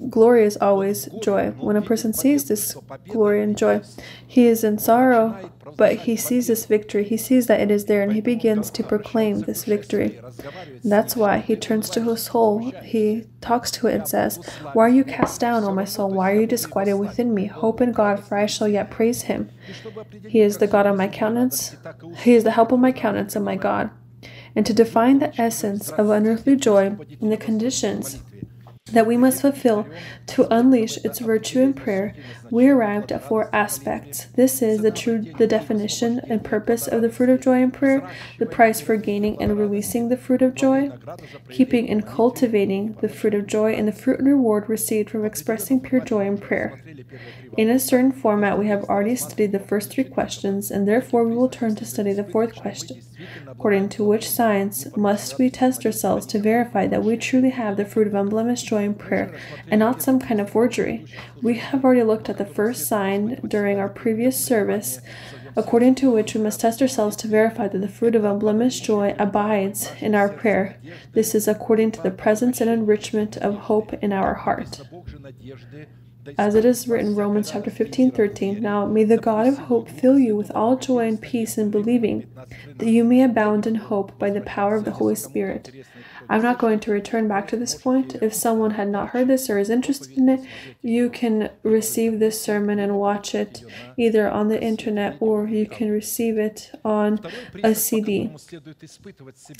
Glory is always joy. When a person sees this glory and joy, he is in sorrow, but he sees this victory. He sees that it is there and he begins to proclaim this victory. And that's why he turns to his soul. He talks to it and says, Why are you cast down, O my soul? Why are you disquieted within me? Hope in God, for I shall yet praise him. He is the God of my countenance. He is the help of my countenance and my God and to define the essence of unearthly joy and the conditions that we must fulfill to unleash its virtue in prayer, we arrived at four aspects. This is the true the definition and purpose of the fruit of joy in prayer, the price for gaining and releasing the fruit of joy, keeping and cultivating the fruit of joy, and the fruit and reward received from expressing pure joy in prayer. In a certain format, we have already studied the first three questions, and therefore we will turn to study the fourth question. According to which science must we test ourselves to verify that we truly have the fruit of unblemished joy in prayer and not some kind of forgery? We have already looked at the the first sign during our previous service, according to which we must test ourselves to verify that the fruit of unblemished joy abides in our prayer. This is according to the presence and enrichment of hope in our heart. As it is written, Romans chapter 15, 13, Now may the God of hope fill you with all joy and peace in believing, that you may abound in hope by the power of the Holy Spirit. I'm not going to return back to this point. If someone had not heard this or is interested in it, you can receive this sermon and watch it either on the internet or you can receive it on a CD.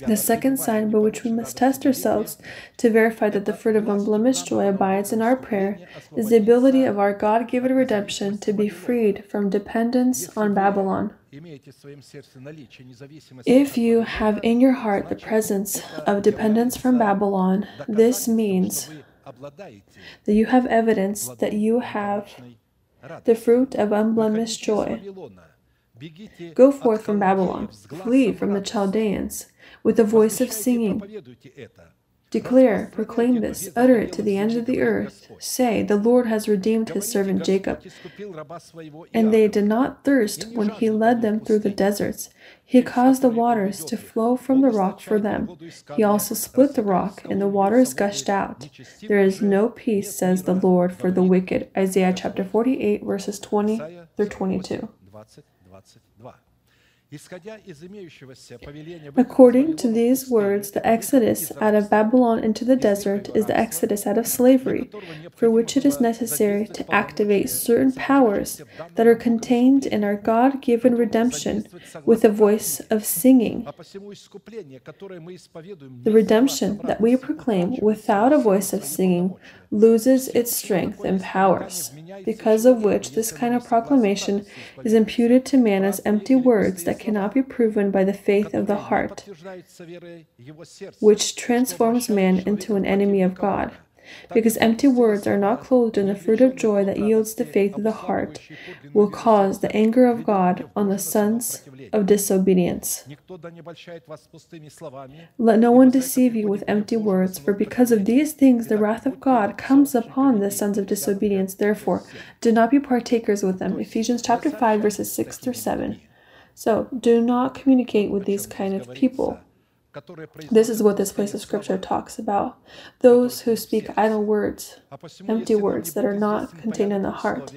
The second sign by which we must test ourselves to verify that the fruit of unblemished joy abides in our prayer is the ability of our God given redemption to be freed from dependence on Babylon. If you have in your heart the presence of dependence from Babylon, this means that you have evidence that you have the fruit of unblemished joy. Go forth from Babylon, flee from the Chaldeans with a voice of singing. Declare, proclaim this, utter it to the ends of the earth. Say, The Lord has redeemed his servant Jacob. And they did not thirst when he led them through the deserts. He caused the waters to flow from the rock for them. He also split the rock, and the waters gushed out. There is no peace, says the Lord, for the wicked. Isaiah chapter 48, verses 20 through 22. According to these words, the exodus out of Babylon into the desert is the exodus out of slavery, for which it is necessary to activate certain powers that are contained in our God given redemption with a voice of singing. The redemption that we proclaim without a voice of singing loses its strength and powers, because of which this kind of proclamation is imputed to man as empty words that cannot be proven by the faith of the heart, which transforms man into an enemy of God. Because empty words are not clothed in the fruit of joy that yields the faith of the heart, will cause the anger of God on the sons of disobedience. Let no one deceive you with empty words, for because of these things the wrath of God comes upon the sons of disobedience. Therefore, do not be partakers with them. Ephesians chapter 5, verses 6 through 7. So, do not communicate with these kind of people. This is what this place of scripture talks about. Those who speak idle words, empty words that are not contained in the heart.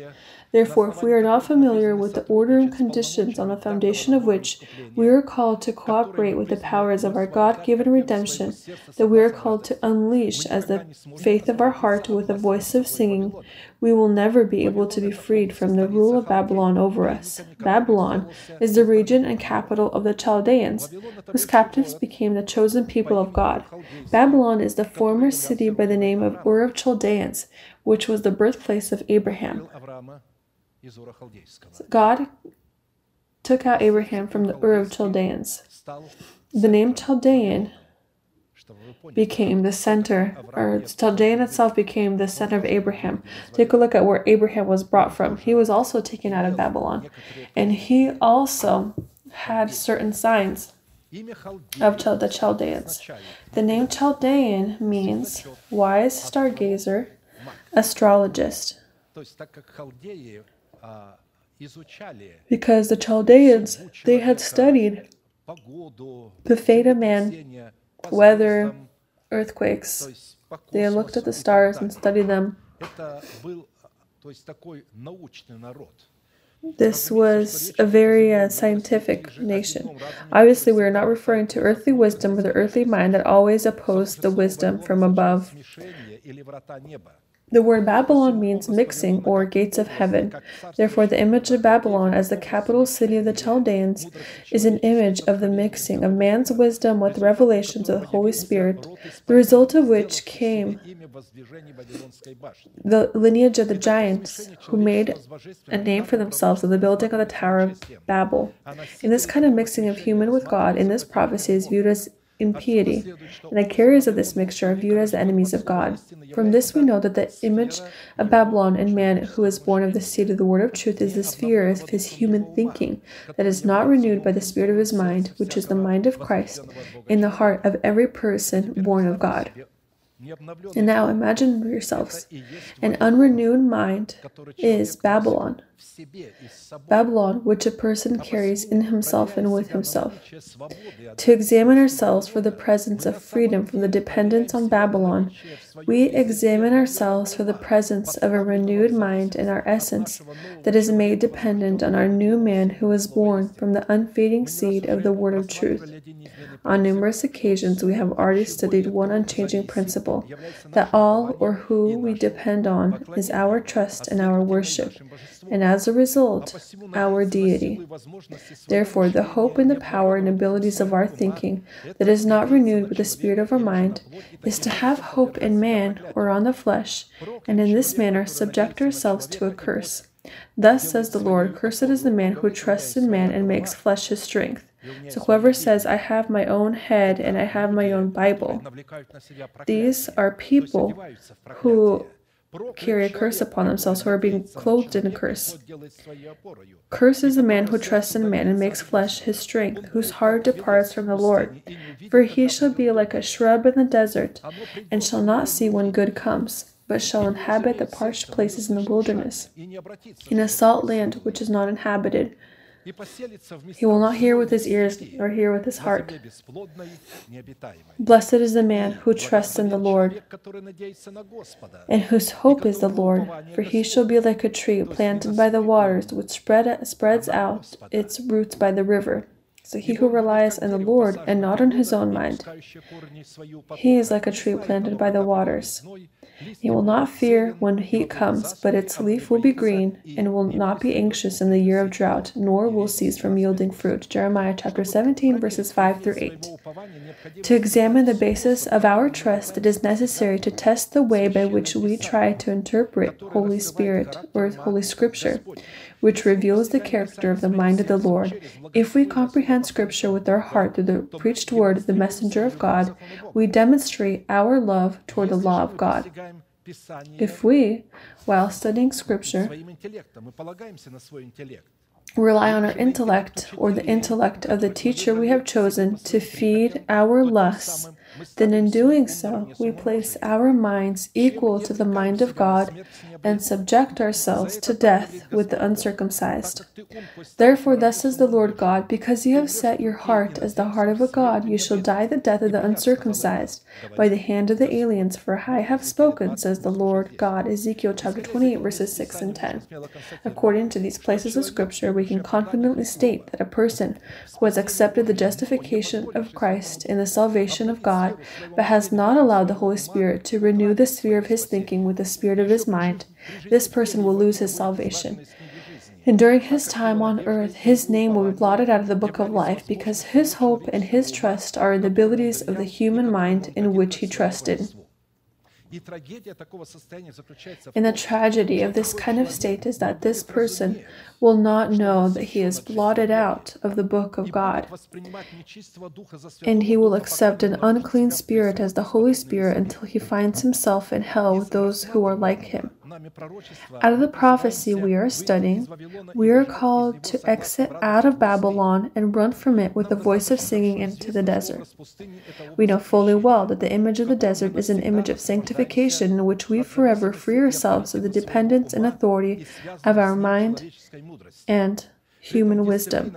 Therefore, if we are not familiar with the order and conditions on the foundation of which we are called to cooperate with the powers of our God given redemption, that we are called to unleash as the faith of our heart with a voice of singing, we will never be able to be freed from the rule of Babylon over us. Babylon is the region and capital of the Chaldeans, whose captives became became the chosen people of God. Babylon is the former city by the name of Ur of Chaldeans, which was the birthplace of Abraham. God took out Abraham from the Ur of Chaldeans. The name Chaldean became the center, or Chaldean itself became the center of Abraham. Take a look at where Abraham was brought from. He was also taken out of Babylon, and he also had certain signs of the Chaldeans. The name Chaldean means wise stargazer, astrologist. Because the Chaldeans, they had studied the fate of man, weather, earthquakes. They looked at the stars and studied them this was a very uh, scientific nation. Obviously, we are not referring to earthly wisdom or the earthly mind that always opposed the wisdom from above. The word Babylon means mixing or gates of heaven. Therefore, the image of Babylon as the capital city of the Chaldeans is an image of the mixing of man's wisdom with revelations of the Holy Spirit, the result of which came the lineage of the giants who made a name for themselves of the building of the Tower of Babel. In this kind of mixing of human with God, in this prophecy is viewed as impiety, and the carriers of this mixture are viewed as the enemies of God. From this we know that the image of Babylon in man who is born of the seed of the word of truth is the sphere of his human thinking that is not renewed by the spirit of his mind, which is the mind of Christ, in the heart of every person born of God. And now imagine yourselves an unrenewed mind is Babylon. Babylon, which a person carries in himself and with himself. To examine ourselves for the presence of freedom from the dependence on Babylon, we examine ourselves for the presence of a renewed mind in our essence that is made dependent on our new man who is born from the unfading seed of the word of truth. On numerous occasions, we have already studied one unchanging principle that all or who we depend on is our trust and our worship, and as a result, our deity. Therefore, the hope and the power and abilities of our thinking that is not renewed with the spirit of our mind is to have hope in man or on the flesh, and in this manner subject ourselves to a curse. Thus says the Lord Cursed is the man who trusts in man and makes flesh his strength. So whoever says, I have my own head and I have my own Bible, these are people who carry a curse upon themselves, who are being clothed in a curse. Curse is the man who trusts in man and makes flesh his strength, whose heart departs from the Lord. For he shall be like a shrub in the desert, and shall not see when good comes, but shall inhabit the parched places in the wilderness, in a salt land which is not inhabited he will not hear with his ears nor hear with his heart. Blessed is the man who trusts in the Lord and whose hope is the Lord, for he shall be like a tree planted by the waters, which spread, spreads out its roots by the river. So he who relies on the Lord and not on his own mind, he is like a tree planted by the waters. He will not fear when heat comes, but its leaf will be green, and will not be anxious in the year of drought, nor will cease from yielding fruit. Jeremiah chapter 17, verses 5 through 8. To examine the basis of our trust, it is necessary to test the way by which we try to interpret Holy Spirit or Holy Scripture which reveals the character of the mind of the Lord. If we comprehend Scripture with our heart through the preached word of the messenger of God, we demonstrate our love toward the law of God. If we, while studying Scripture, rely on our intellect or the intellect of the teacher we have chosen to feed our lusts, then in doing so, we place our minds equal to the mind of God and subject ourselves to death with the uncircumcised. Therefore, thus says the Lord God, because you have set your heart as the heart of a God, you shall die the death of the uncircumcised by the hand of the aliens, for I have spoken, says the Lord God. Ezekiel chapter 28, verses 6 and 10. According to these places of Scripture, we can confidently state that a person who has accepted the justification of Christ and the salvation of God God, but has not allowed the Holy Spirit to renew the sphere of his thinking with the spirit of his mind, this person will lose his salvation. And during his time on earth, his name will be blotted out of the book of life because his hope and his trust are in the abilities of the human mind in which he trusted. And the tragedy of this kind of state is that this person will not know that he is blotted out of the book of God. And he will accept an unclean spirit as the Holy Spirit until he finds himself in hell with those who are like him. Out of the prophecy we are studying, we are called to exit out of Babylon and run from it with the voice of singing into the desert. We know fully well that the image of the desert is an image of sanctification in which we forever free ourselves of the dependence and authority of our mind and human wisdom.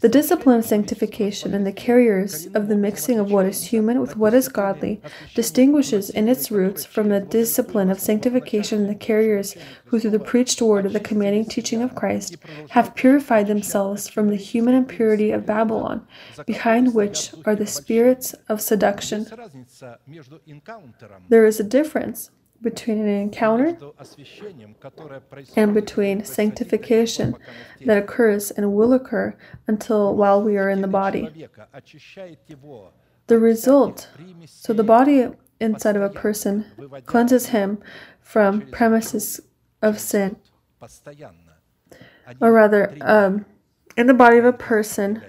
The discipline of sanctification and the carriers of the mixing of what is human with what is godly distinguishes in its roots from the discipline of sanctification and the carriers who, through the preached word of the commanding teaching of Christ, have purified themselves from the human impurity of Babylon, behind which are the spirits of seduction. There is a difference between an encounter and between sanctification that occurs and will occur until while we are in the body. The result, so the body inside of a person cleanses him from premises of sin. Or rather, um, in the body of a person,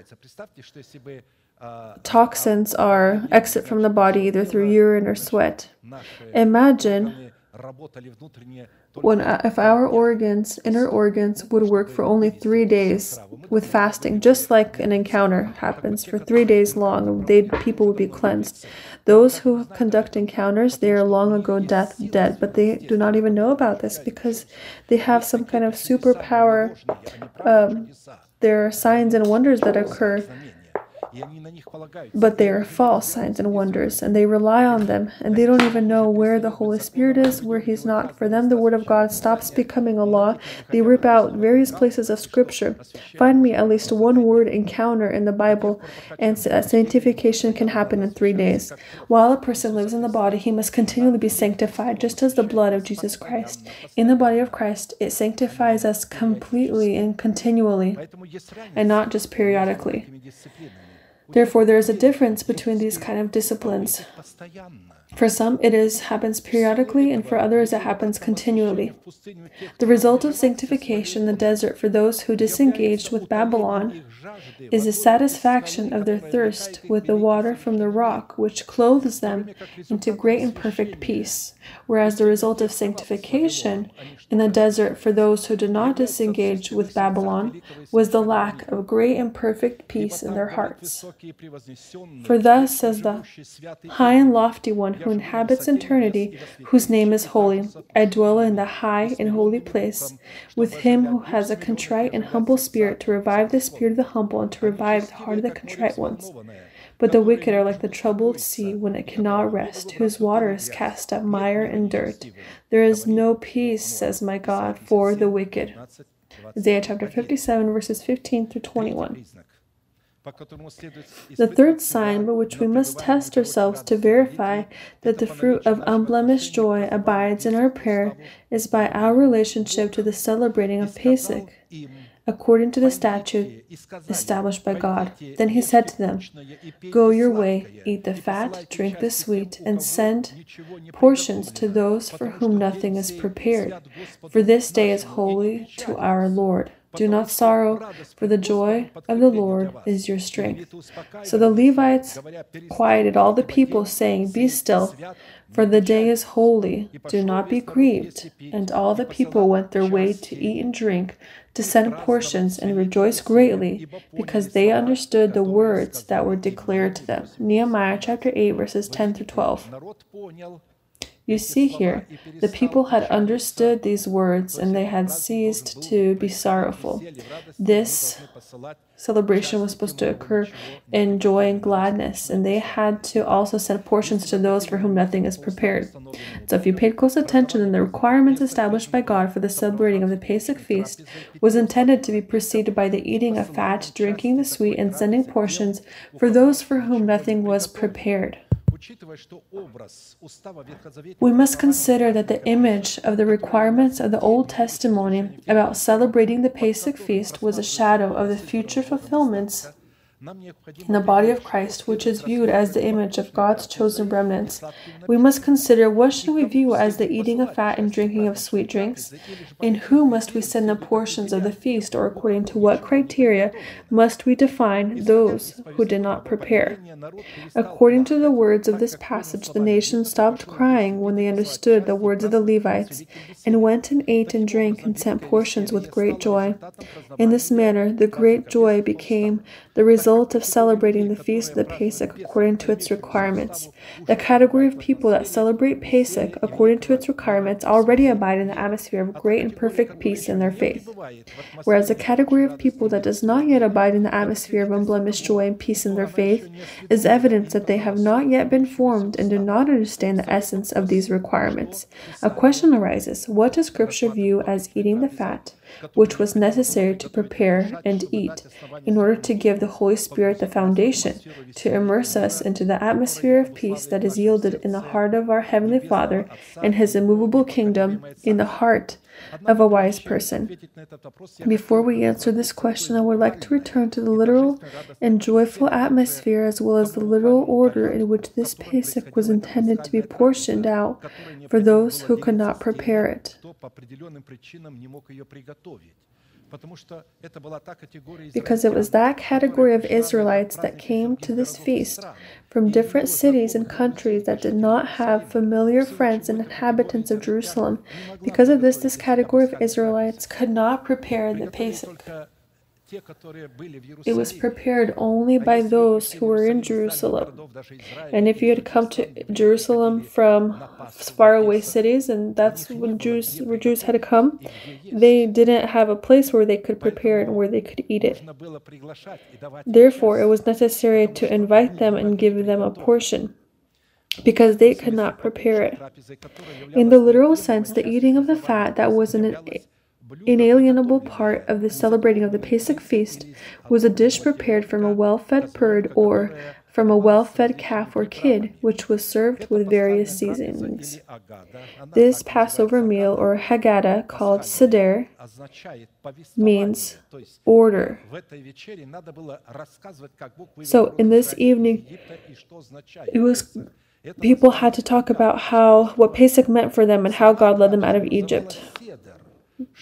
toxins are exit from the body either through urine or sweat. Imagine when uh, if our organs, inner organs, would work for only three days with fasting, just like an encounter happens for three days long, they people would be cleansed. Those who conduct encounters, they are long ago death dead, but they do not even know about this because they have some kind of superpower. Um, there are signs and wonders that occur but they are false signs and wonders, and they rely on them, and they don't even know where the Holy Spirit is, where He's not. For them, the Word of God stops becoming a law. They rip out various places of Scripture. Find me at least one word encounter in the Bible, and sanctification can happen in three days. While a person lives in the body, he must continually be sanctified, just as the blood of Jesus Christ. In the body of Christ, it sanctifies us completely and continually, and not just periodically. Therefore, there is a difference between these kind of disciplines. For some, it is happens periodically, and for others, it happens continually. The result of sanctification in the desert for those who disengaged with Babylon is the satisfaction of their thirst with the water from the rock, which clothes them into great and perfect peace. Whereas the result of sanctification in the desert for those who did not disengage with Babylon was the lack of great and perfect peace in their hearts. For thus says the high and lofty one who inhabits eternity, whose name is holy, I dwell in the high and holy place, with him who has a contrite and humble spirit to revive the spirit of the humble and to revive the heart of the contrite ones. But the wicked are like the troubled sea when it cannot rest, whose waters cast up mire and dirt. There is no peace, says my God, for the wicked. Isaiah chapter 57, verses 15 through 21. The third sign by which we must test ourselves to verify that the fruit of unblemished joy abides in our prayer is by our relationship to the celebrating of Pesach according to the statute established by God. Then he said to them, Go your way, eat the fat, drink the sweet, and send portions to those for whom nothing is prepared. For this day is holy to our Lord. Do not sorrow, for the joy of the Lord is your strength. So the Levites quieted all the people, saying, Be still, for the day is holy. Do not be grieved. And all the people went their way to eat and drink, to send portions, and rejoice greatly, because they understood the words that were declared to them. Nehemiah chapter 8, verses 10 through 12. You see here, the people had understood these words and they had ceased to be sorrowful. This celebration was supposed to occur in joy and gladness, and they had to also send portions to those for whom nothing is prepared. So, if you paid close attention, then the requirements established by God for the celebrating of the Pesach feast was intended to be preceded by the eating of fat, drinking the sweet, and sending portions for those for whom nothing was prepared. We must consider that the image of the requirements of the Old Testimony about celebrating the Pesach feast was a shadow of the future fulfillments in the body of Christ, which is viewed as the image of God's chosen remnants, we must consider what should we view as the eating of fat and drinking of sweet drinks? In whom must we send the portions of the feast, or according to what criteria must we define those who did not prepare? According to the words of this passage, the nation stopped crying when they understood the words of the Levites, and went and ate and drank and sent portions with great joy. In this manner, the great joy became the result of celebrating the feast of the Pesach according to its requirements. The category of people that celebrate Pesach according to its requirements already abide in the atmosphere of great and perfect peace in their faith, whereas the category of people that does not yet abide in the atmosphere of unblemished joy and peace in their faith is evidence that they have not yet been formed and do not understand the essence of these requirements. A question arises what does Scripture view as eating the fat? Which was necessary to prepare and eat, in order to give the Holy Spirit the foundation, to immerse us into the atmosphere of peace that is yielded in the heart of our Heavenly Father and His immovable kingdom in the heart of a wise person. Before we answer this question, I would like to return to the literal and joyful atmosphere as well as the literal order in which this Pesach was intended to be portioned out for those who could not prepare it. Because it was that category of Israelites that came to this feast from different cities and countries that did not have familiar friends and inhabitants of Jerusalem. Because of this, this category of Israelites could not prepare the Pesach. It was prepared only by those who were in Jerusalem. And if you had come to Jerusalem from faraway cities, and that's when Jews where Jews had to come, they didn't have a place where they could prepare it and where they could eat it. Therefore, it was necessary to invite them and give them a portion because they could not prepare it. In the literal sense, the eating of the fat that was an inalienable part of the celebrating of the Pesach feast was a dish prepared from a well fed bird or from a well fed calf or kid, which was served with various seasonings. This Passover meal, or Haggadah, called Seder, means order. So, in this evening, it was people had to talk about how what Pesach meant for them and how God led them out of Egypt.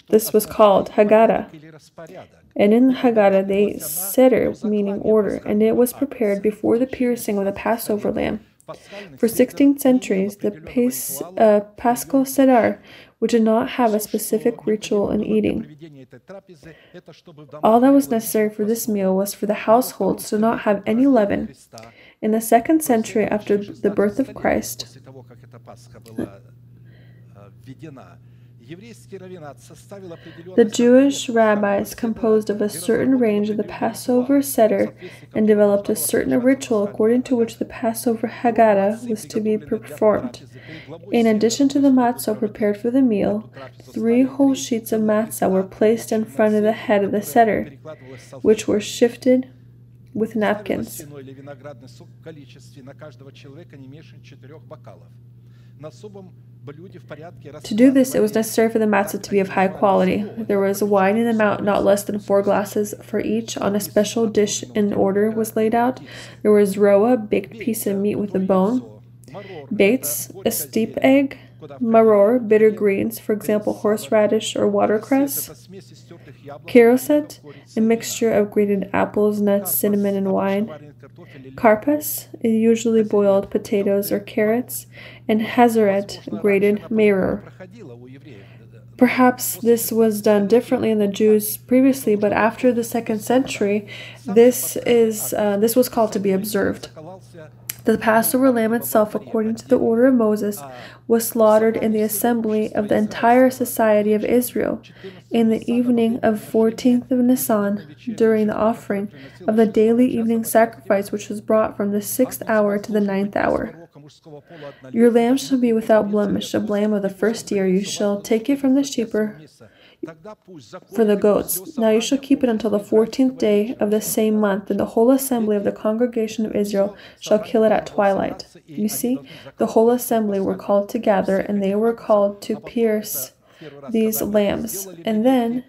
This was called Haggadah. And in Haggadah, they Seder, meaning order, and it was prepared before the piercing of the Passover lamb. For 16 centuries, the uh, Paschal Seder, which did not have a specific ritual in eating. All that was necessary for this meal was for the households to not have any leaven. In the second century after the birth of Christ, the Jewish rabbis composed of a certain range of the Passover Seder and developed a certain ritual according to which the Passover Haggadah was to be performed. In addition to the matzah prepared for the meal, three whole sheets of matzah were placed in front of the head of the Seder, which were shifted with napkins. To do this, it was necessary for the matzah to be of high quality. There was wine in the mount, not less than four glasses for each. On a special dish in order was laid out. There was roa, baked piece of meat with a bone, bates, a steep egg, maror, bitter greens, for example, horseradish or watercress, karoset, a mixture of grated apples, nuts, cinnamon, and wine, karpas, usually boiled potatoes or carrots, and hazaret, grated maror. Perhaps this was done differently in the Jews previously, but after the second century, this is uh, this was called to be observed. The Passover lamb itself, according to the order of Moses, was slaughtered in the assembly of the entire society of Israel in the evening of 14th of Nisan during the offering of the daily evening sacrifice which was brought from the sixth hour to the ninth hour. Your lamb shall be without blemish, a lamb of the first year. You shall take it from the sheeper for the goats. Now you shall keep it until the fourteenth day of the same month, and the whole assembly of the congregation of Israel shall kill it at twilight. You see, the whole assembly were called together, and they were called to pierce these lambs. And then,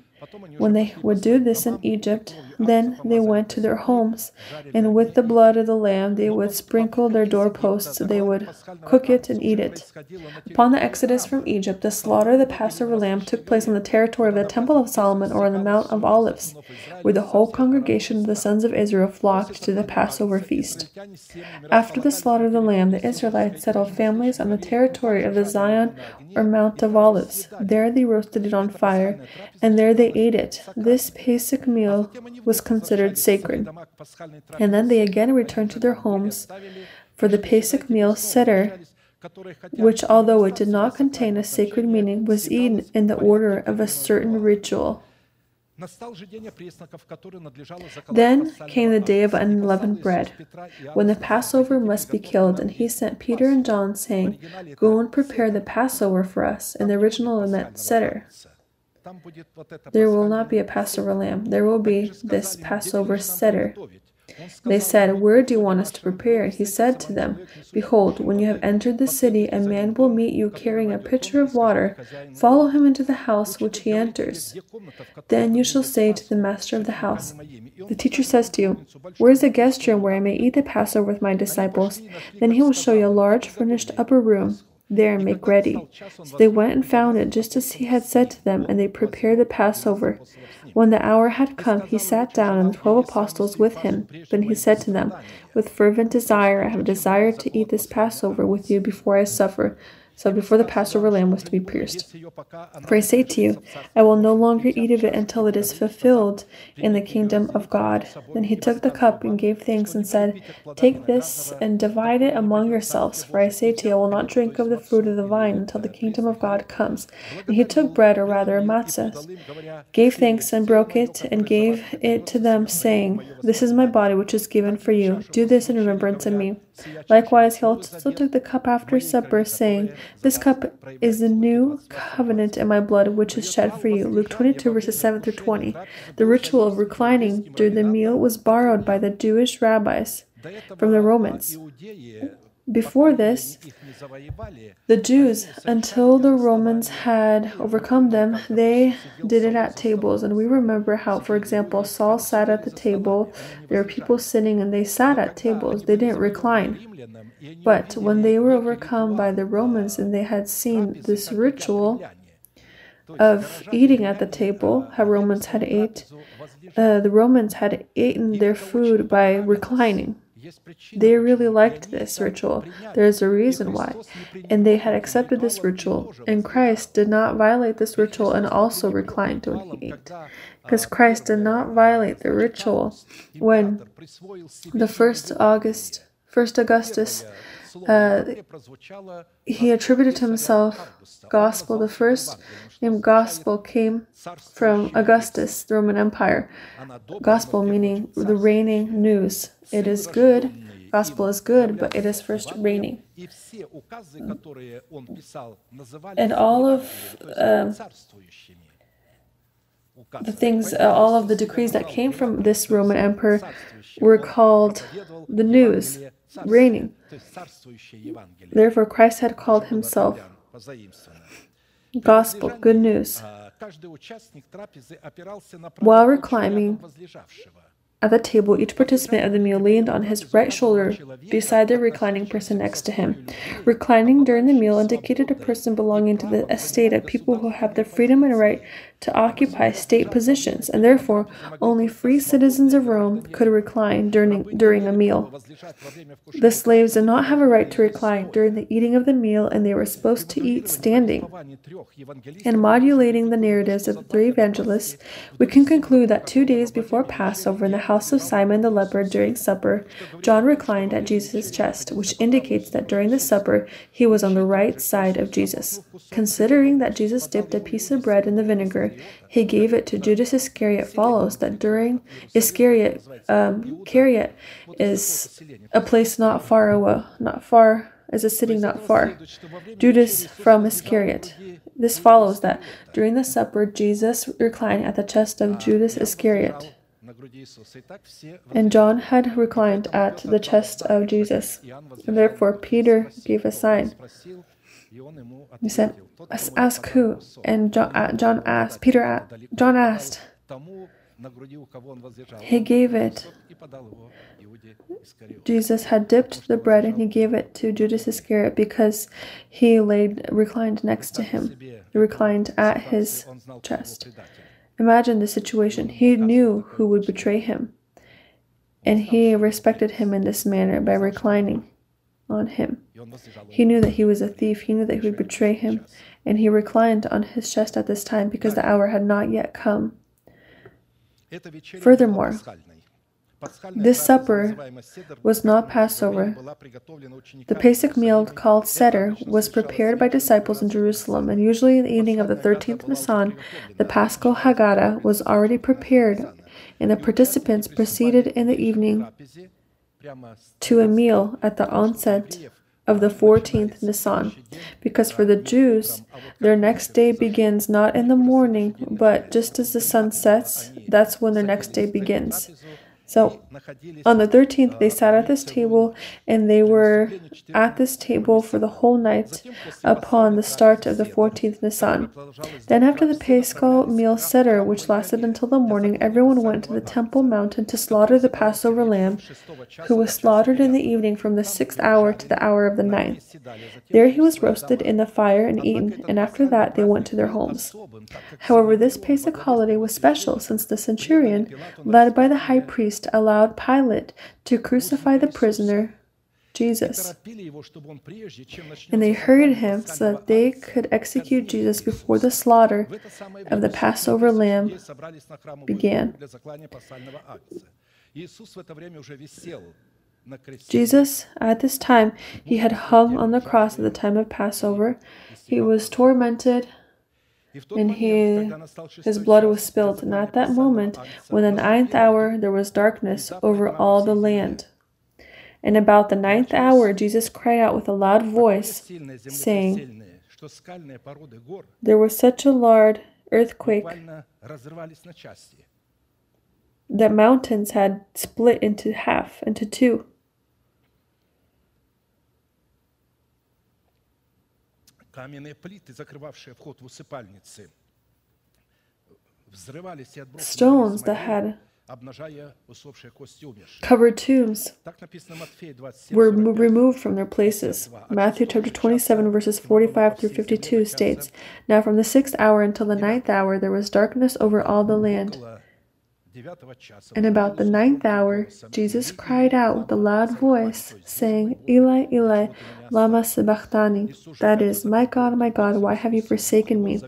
when they would do this in Egypt, then they went to their homes, and with the blood of the lamb they would sprinkle their doorposts, they would cook it and eat it. Upon the exodus from Egypt, the slaughter of the Passover lamb took place on the territory of the Temple of Solomon or on the Mount of Olives, where the whole congregation of the sons of Israel flocked to the Passover feast. After the slaughter of the lamb, the Israelites settled families on the territory of the Zion or Mount of Olives. There they roasted it on fire, and there they ate it. This Pesach meal was considered sacred. And then they again returned to their homes for the Pesach meal Seder, which, although it did not contain a sacred meaning, was eaten in the order of a certain ritual. Then came the day of unleavened bread, when the Passover must be killed, and he sent Peter and John, saying, Go and prepare the Passover for us. And the original meant Seder. There will not be a Passover lamb. There will be this Passover seder. They said, Where do you want us to prepare? He said to them, Behold, when you have entered the city, a man will meet you carrying a pitcher of water. Follow him into the house which he enters. Then you shall say to the master of the house, The teacher says to you, Where is the guest room where I may eat the Passover with my disciples? Then he will show you a large furnished upper room there and make ready. So they went and found it just as he had said to them, and they prepared the Passover. When the hour had come, he sat down, and the twelve apostles with him. Then he said to them, With fervent desire I have desired to eat this Passover with you before I suffer. So before the Passover lamb was to be pierced. For I say to you, I will no longer eat of it until it is fulfilled in the kingdom of God. Then he took the cup and gave thanks and said, Take this and divide it among yourselves. For I say to you, I will not drink of the fruit of the vine until the kingdom of God comes. And he took bread, or rather matzah, gave thanks and broke it, and gave it to them, saying, This is my body which is given for you. Do this in remembrance of me. Likewise, he also took the cup after supper, saying, This cup is the new covenant in my blood, which is shed for you. Luke 22, verses 7 through 20. The ritual of reclining during the meal was borrowed by the Jewish rabbis from the Romans. Before this, the Jews, until the Romans had overcome them, they did it at tables. And we remember how, for example, Saul sat at the table. There were people sitting and they sat at tables. They didn't recline. But when they were overcome by the Romans and they had seen this ritual of eating at the table, how Romans had ate, uh, the Romans had eaten their food by reclining. They really liked this ritual. There is a reason why. And they had accepted this ritual. And Christ did not violate this ritual and also reclined when he ate. Because Christ did not violate the ritual when the first August, first Augustus, uh, he attributed to himself gospel. The first name gospel came from Augustus, the Roman Empire. Gospel meaning the reigning news. It is good. Gospel is good, but it is first reigning. And all of uh, the things, uh, all of the decrees that came from this Roman emperor were called the news, reigning. Therefore, Christ had called himself gospel, good news. While reclining at the table, each participant of the meal leaned on his right shoulder beside the reclining person next to him. Reclining during the meal indicated a person belonging to the estate of people who have the freedom and right to occupy state positions, and therefore only free citizens of Rome could recline during, during a meal. The slaves did not have a right to recline during the eating of the meal, and they were supposed to eat standing. In modulating the narratives of the three evangelists, we can conclude that two days before Passover in the house of Simon the leper during supper, John reclined at Jesus' chest, which indicates that during the supper he was on the right side of Jesus. Considering that Jesus dipped a piece of bread in the vinegar, he gave it to Judas Iscariot follows that during Iscariot, um, is a place not far away, not far is a city not far. Judas from Iscariot. This follows that during the supper, Jesus reclined at the chest of Judas Iscariot. And John had reclined at the chest of Jesus. And therefore, Peter gave a sign. He said, Ask who? And John, uh, John asked, Peter, John asked, he gave it. Jesus had dipped the bread and he gave it to Judas Iscariot because he laid reclined next to him. He reclined at his chest. Imagine the situation. He knew who would betray him, and he respected him in this manner by reclining on him. He knew that he was a thief, he knew that he would betray him, and he reclined on his chest at this time because the hour had not yet come. Furthermore, this supper was not Passover. The Pesach meal called Seder was prepared by disciples in Jerusalem, and usually in the evening of the 13th Nisan, the Paschal Haggadah was already prepared, and the participants proceeded in the evening to a meal at the onset of the 14th Nisan, because for the Jews, their next day begins not in the morning, but just as the sun sets, that's when their next day begins. So on the 13th, they sat at this table, and they were at this table for the whole night upon the start of the 14th Nisan. Then, after the Paschal meal seder, which lasted until the morning, everyone went to the Temple Mountain to slaughter the Passover lamb, who was slaughtered in the evening from the sixth hour to the hour of the ninth. There he was roasted in the fire and eaten, and after that they went to their homes. However, this Pesach holiday was special since the centurion, led by the high priest, allowed Pilate to crucify the prisoner Jesus. And they hurried him so that they could execute Jesus before the slaughter of the Passover lamb began. Jesus, at this time, he had hung on the cross at the time of Passover. He was tormented and he, his blood was spilt. And at that moment, when the ninth hour, there was darkness over all the land. And about the ninth hour, Jesus cried out with a loud voice, saying, There was such a large earthquake that mountains had split into half, into two. Каменные плиты, закрывавшие вход в усыпальницы, взрывались и отбросили Stones that had covered tombs were removed from their places. Matthew chapter 27, verses 45 through 52 states Now from the sixth hour until the ninth hour there was darkness over all the land. And about the ninth hour, Jesus cried out with a loud voice, saying, Eli, Eli, lama sabachthani, that is, My God, my God, why have you forsaken me?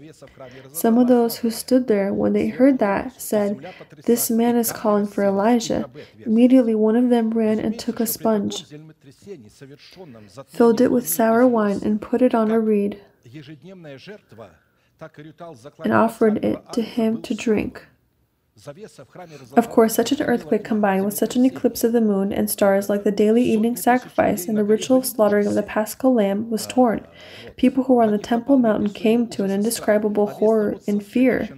Some of those who stood there, when they heard that, said, This man is calling for Elijah. Immediately one of them ran and took a sponge, filled it with sour wine, and put it on a reed, and offered it to him to drink. Of course, such an earthquake combined with such an eclipse of the moon and stars, like the daily evening sacrifice and the ritual slaughtering of the paschal lamb, was torn. People who were on the Temple Mountain came to an indescribable horror and fear.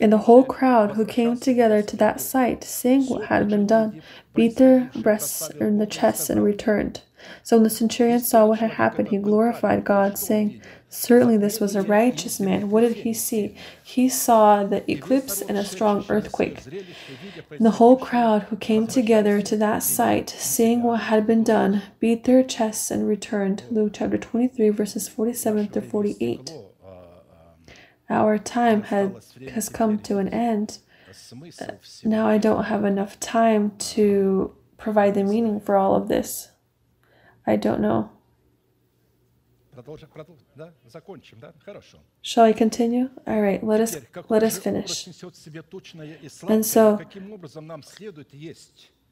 And the whole crowd who came together to that sight, seeing what had been done, beat their breasts in the chests and returned. So when the centurion saw what had happened, he glorified God, saying, Certainly, this was a righteous man. What did he see? He saw the eclipse and a strong earthquake. And the whole crowd who came together to that sight, seeing what had been done, beat their chests and returned. Luke chapter 23, verses 47 through 48. Our time had, has come to an end. Now I don't have enough time to provide the meaning for all of this. I don't know. Shall I continue? All right, let us let us finish. And so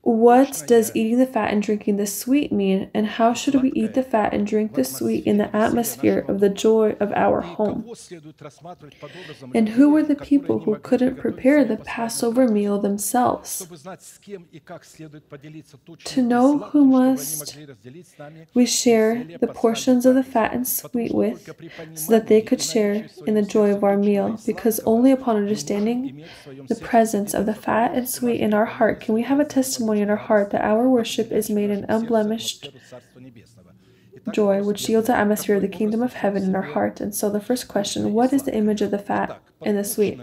what does eating the fat and drinking the sweet mean, and how should we eat the fat and drink the sweet in the atmosphere of the joy of our home? And who were the people who couldn't prepare the Passover meal themselves? To know who must we share the portions of the fat and sweet with, so that they could share in the joy of our meal, because only upon understanding the presence of the fat and sweet in our heart can we have a testimony testimony in our heart that our worship is made an unblemished joy, which yields the atmosphere of the kingdom of heaven in our heart. And so, the first question what is the image of the fat and the sweet?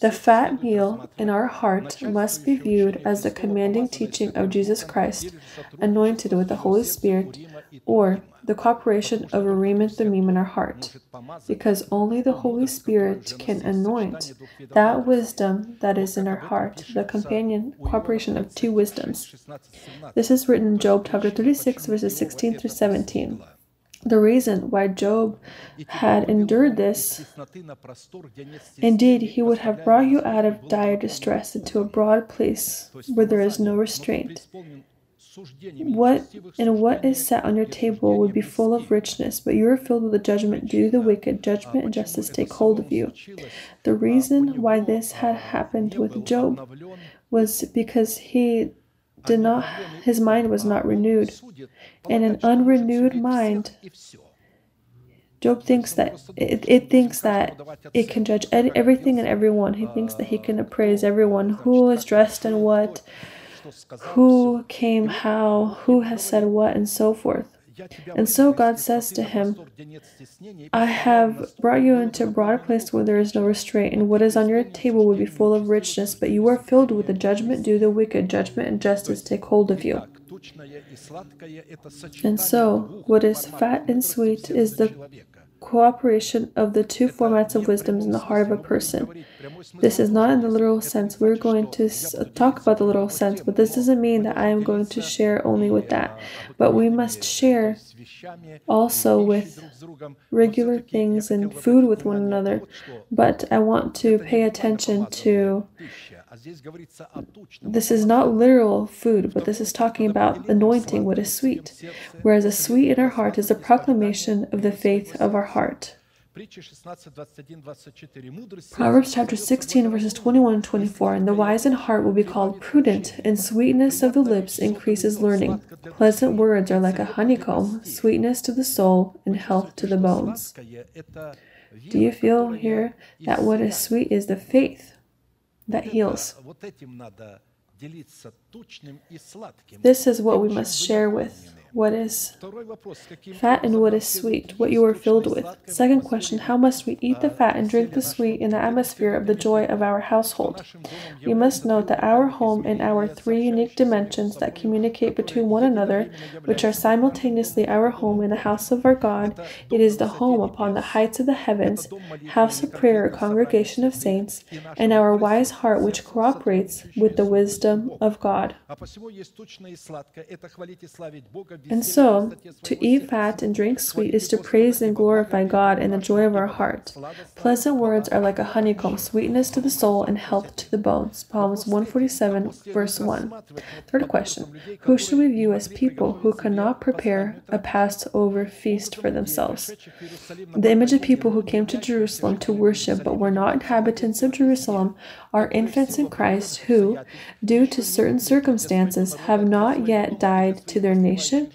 The fat meal in our heart must be viewed as the commanding teaching of Jesus Christ, anointed with the Holy Spirit, or the cooperation of Thummim in our heart, because only the Holy Spirit can anoint that wisdom that is in our heart, the companion cooperation of two wisdoms. This is written in Job chapter 36, verses 16 through 17. The reason why Job had endured this, indeed, he would have brought you out of dire distress into a broad place where there is no restraint. What and what is set on your table would be full of richness, but you are filled with the judgment due to the wicked. Judgment and justice take hold of you. The reason why this had happened with Job was because he did not his mind was not renewed. And an unrenewed mind Job thinks that it, it thinks that it can judge everything and everyone. He thinks that he can appraise everyone. who is dressed in what, who came how, who has said what, and so forth. And so God says to him, I have brought you into a broad place where there is no restraint, and what is on your table will be full of richness, but you are filled with the judgment due the wicked. Judgment and justice take hold of you. And so, what is fat and sweet is the cooperation of the two formats of wisdoms in the heart of a person. This is not in the literal sense. We're going to talk about the literal sense, but this doesn't mean that I am going to share only with that. But we must share also with regular things and food with one another. But I want to pay attention to this is not literal food, but this is talking about anointing what is sweet, whereas a sweet in our heart is a proclamation of the faith of our heart. Proverbs chapter 16, verses 21 and 24 And the wise in heart will be called prudent, and sweetness of the lips increases learning. Pleasant words are like a honeycomb, sweetness to the soul, and health to the bones. Do you feel here that what is sweet is the faith that heals? This is what we must share with what is fat and what is sweet, what you are filled with. Second question How must we eat the fat and drink the sweet in the atmosphere of the joy of our household? We must note that our home in our three unique dimensions that communicate between one another, which are simultaneously our home in the house of our God, it is the home upon the heights of the heavens, house of prayer, congregation of saints, and our wise heart which cooperates with the wisdom of God. And so, to eat fat and drink sweet is to praise and glorify God in the joy of our heart. Pleasant words are like a honeycomb, sweetness to the soul and health to the bones. Psalms 147, verse 1. Third question Who should we view as people who cannot prepare a Passover feast for themselves? The image of people who came to Jerusalem to worship but were not inhabitants of Jerusalem are infants in Christ who, due to certain circumstances, have not yet died to their nation,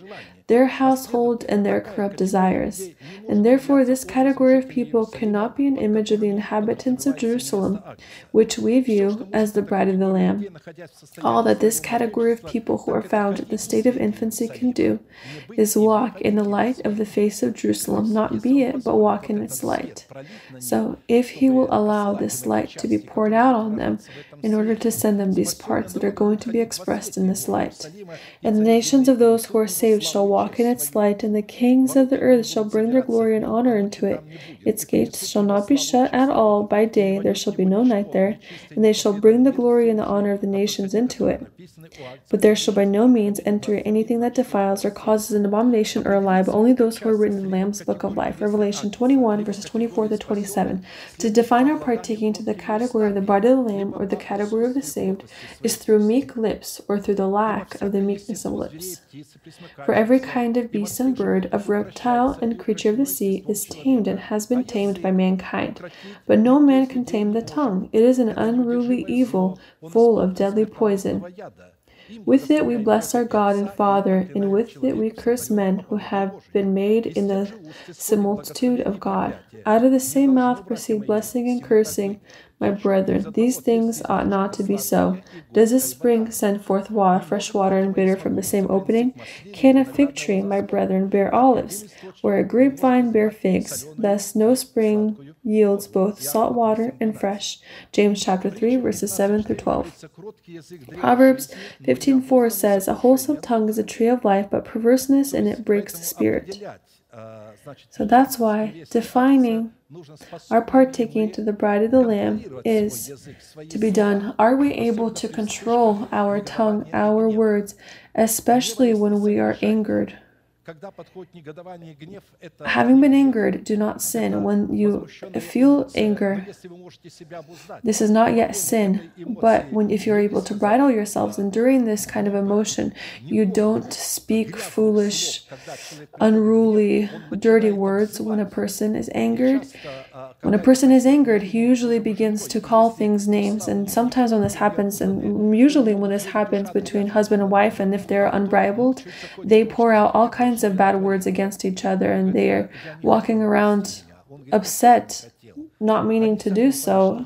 their household, and their corrupt desires. And therefore, this category of people cannot be an image of the inhabitants of Jerusalem, which we view as the bride of the Lamb. All that this category of people who are found in the state of infancy can do is walk in the light of the face of Jerusalem, not be it, but walk in its light. So, if He will allow this light to be poured out on them in order to send them these parts that are going to be expressed in this light, and the nations of those who are saved shall walk in its light, and the kings of the earth shall bring their glory and honor into it. Its gates shall not be shut at all by day, there shall be no night there, and they shall bring the glory and the honor of the nations into it. But there shall by no means enter anything that defiles or causes an abomination or a lie, but only those who are written in the Lamb's book of life. Revelation 21, verses 24 to 27. To define our partaking to the category of the body of the Lamb or the category of the saved is through meek lips or through the lack of the meekness of lips. For every kind of beast and bird, of reptile and creature of the sea is tamed and has been tamed by mankind. But no man can tame the tongue. It is an unruly evil, full of deadly poison. With it we bless our God and Father, and with it we curse men who have been made in the similitude of God. Out of the same mouth proceed blessing and cursing. My brethren, these things ought not to be so. Does a spring send forth water, fresh water and bitter from the same opening? Can a fig tree, my brethren, bear olives, or a grapevine bear figs? Thus no spring yields both salt water and fresh. James chapter 3, verses 7 through 12. Proverbs 15:4 says, A wholesome tongue is a tree of life, but perverseness in it breaks the spirit. So that's why defining our partaking to the bride of the Lamb is to be done. Are we able to control our tongue, our words, especially when we are angered? Having been angered, do not sin. When you feel anger, this is not yet sin. But when if you're able to bridle yourselves and during this kind of emotion, you don't speak foolish, unruly, dirty words when a person is angered. When a person is angered, he usually begins to call things names. And sometimes when this happens, and usually when this happens between husband and wife, and if they're unbridled, they pour out all kinds of bad words against each other, and they are walking around upset, not meaning to do so,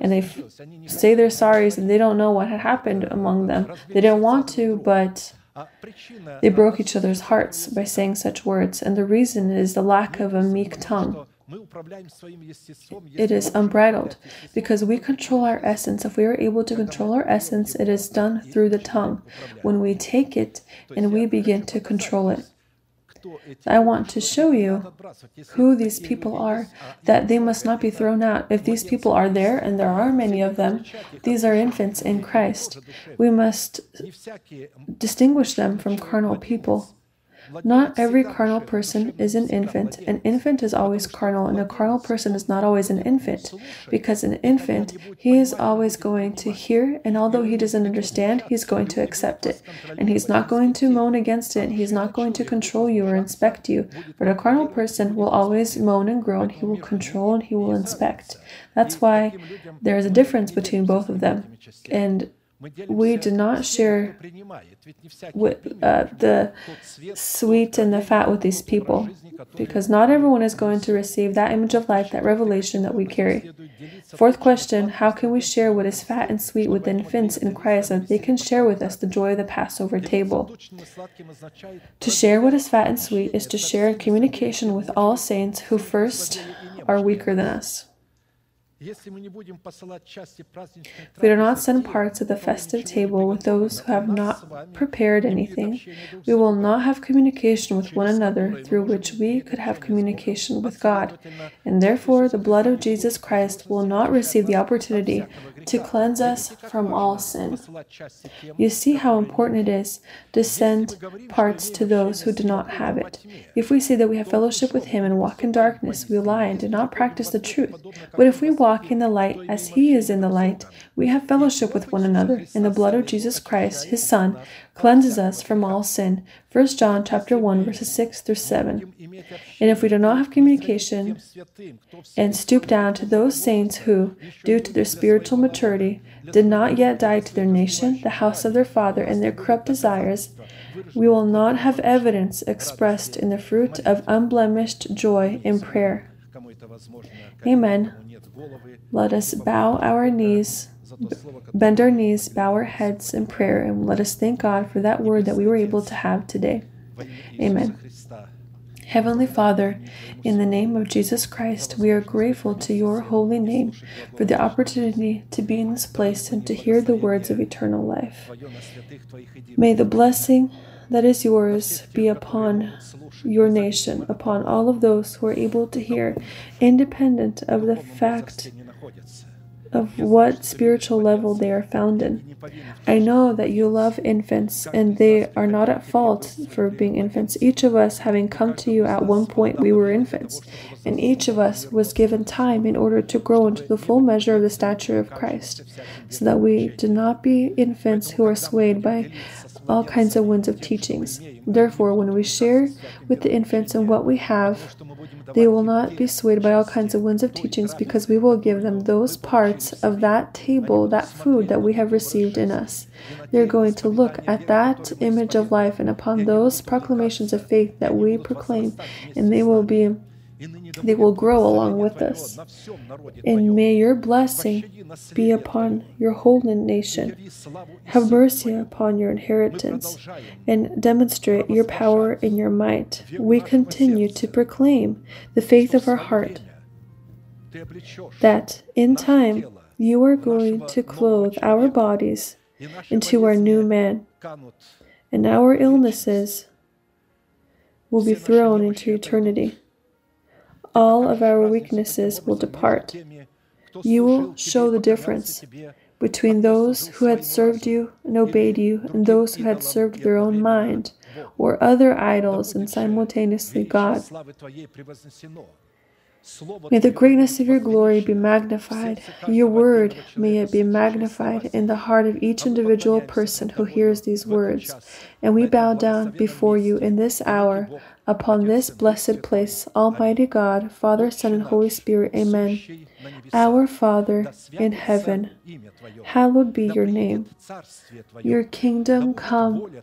and they f- say they're sorries and they don't know what had happened among them. They didn't want to, but they broke each other's hearts by saying such words, and the reason is the lack of a meek tongue. It is unbridled because we control our essence. If we are able to control our essence, it is done through the tongue. When we take it and we begin to control it. I want to show you who these people are, that they must not be thrown out. If these people are there, and there are many of them, these are infants in Christ. We must distinguish them from carnal people. Not every carnal person is an infant. An infant is always carnal, and a carnal person is not always an infant. Because an infant, he is always going to hear, and although he doesn't understand, he's going to accept it. And he's not going to moan against it. He's not going to control you or inspect you. But a carnal person will always moan and groan. He will control and he will inspect. That's why there is a difference between both of them. And we do not share with, uh, the sweet and the fat with these people because not everyone is going to receive that image of life, that revelation that we carry. Fourth question How can we share what is fat and sweet with infants in Christ so that they can share with us the joy of the Passover table? To share what is fat and sweet is to share in communication with all saints who first are weaker than us. If we do not send parts of the festive table with those who have not prepared anything, we will not have communication with one another through which we could have communication with God, and therefore the blood of Jesus Christ will not receive the opportunity to cleanse us from all sin. You see how important it is to send parts to those who do not have it. If we say that we have fellowship with Him and walk in darkness, we lie and do not practice the truth. But if we walk walk in the light as he is in the light, we have fellowship with one another, and the blood of Jesus Christ, his Son, cleanses us from all sin. 1 John chapter 1 verses 6 through 7. And if we do not have communication and stoop down to those saints who, due to their spiritual maturity, did not yet die to their nation, the house of their father, and their corrupt desires, we will not have evidence expressed in the fruit of unblemished joy in prayer. Amen. Let us bow our knees, bend our knees, bow our heads in prayer, and let us thank God for that word that we were able to have today. Amen. Heavenly Father, in the name of Jesus Christ, we are grateful to your holy name for the opportunity to be in this place and to hear the words of eternal life. May the blessing that is yours be upon your nation, upon all of those who are able to hear, independent of the fact of what spiritual level they are found in. I know that you love infants and they are not at fault for being infants. Each of us, having come to you at one point, we were infants, and each of us was given time in order to grow into the full measure of the stature of Christ, so that we do not be infants who are swayed by all kinds of winds of teachings. Therefore, when we share with the infants and what we have, they will not be swayed by all kinds of winds of teachings because we will give them those parts of that table, that food that we have received in us. They're going to look at that image of life and upon those proclamations of faith that we proclaim, and they will be they will grow along with us. And may your blessing be upon your whole nation. Have mercy upon your inheritance and demonstrate your power and your might. We continue to proclaim the faith of our heart that in time you are going to clothe our bodies into our new man, and our illnesses will be thrown into eternity all of our weaknesses will depart. You will show the difference between those who had served you and obeyed you and those who had served their own mind or other idols and simultaneously God. May the greatness of your glory be magnified. Your word, may it be magnified in the heart of each individual person who hears these words. And we bow down before you in this hour upon this blessed place, Almighty God, Father, Son, and Holy Spirit. Amen. Our Father in heaven, hallowed be your name. Your kingdom come,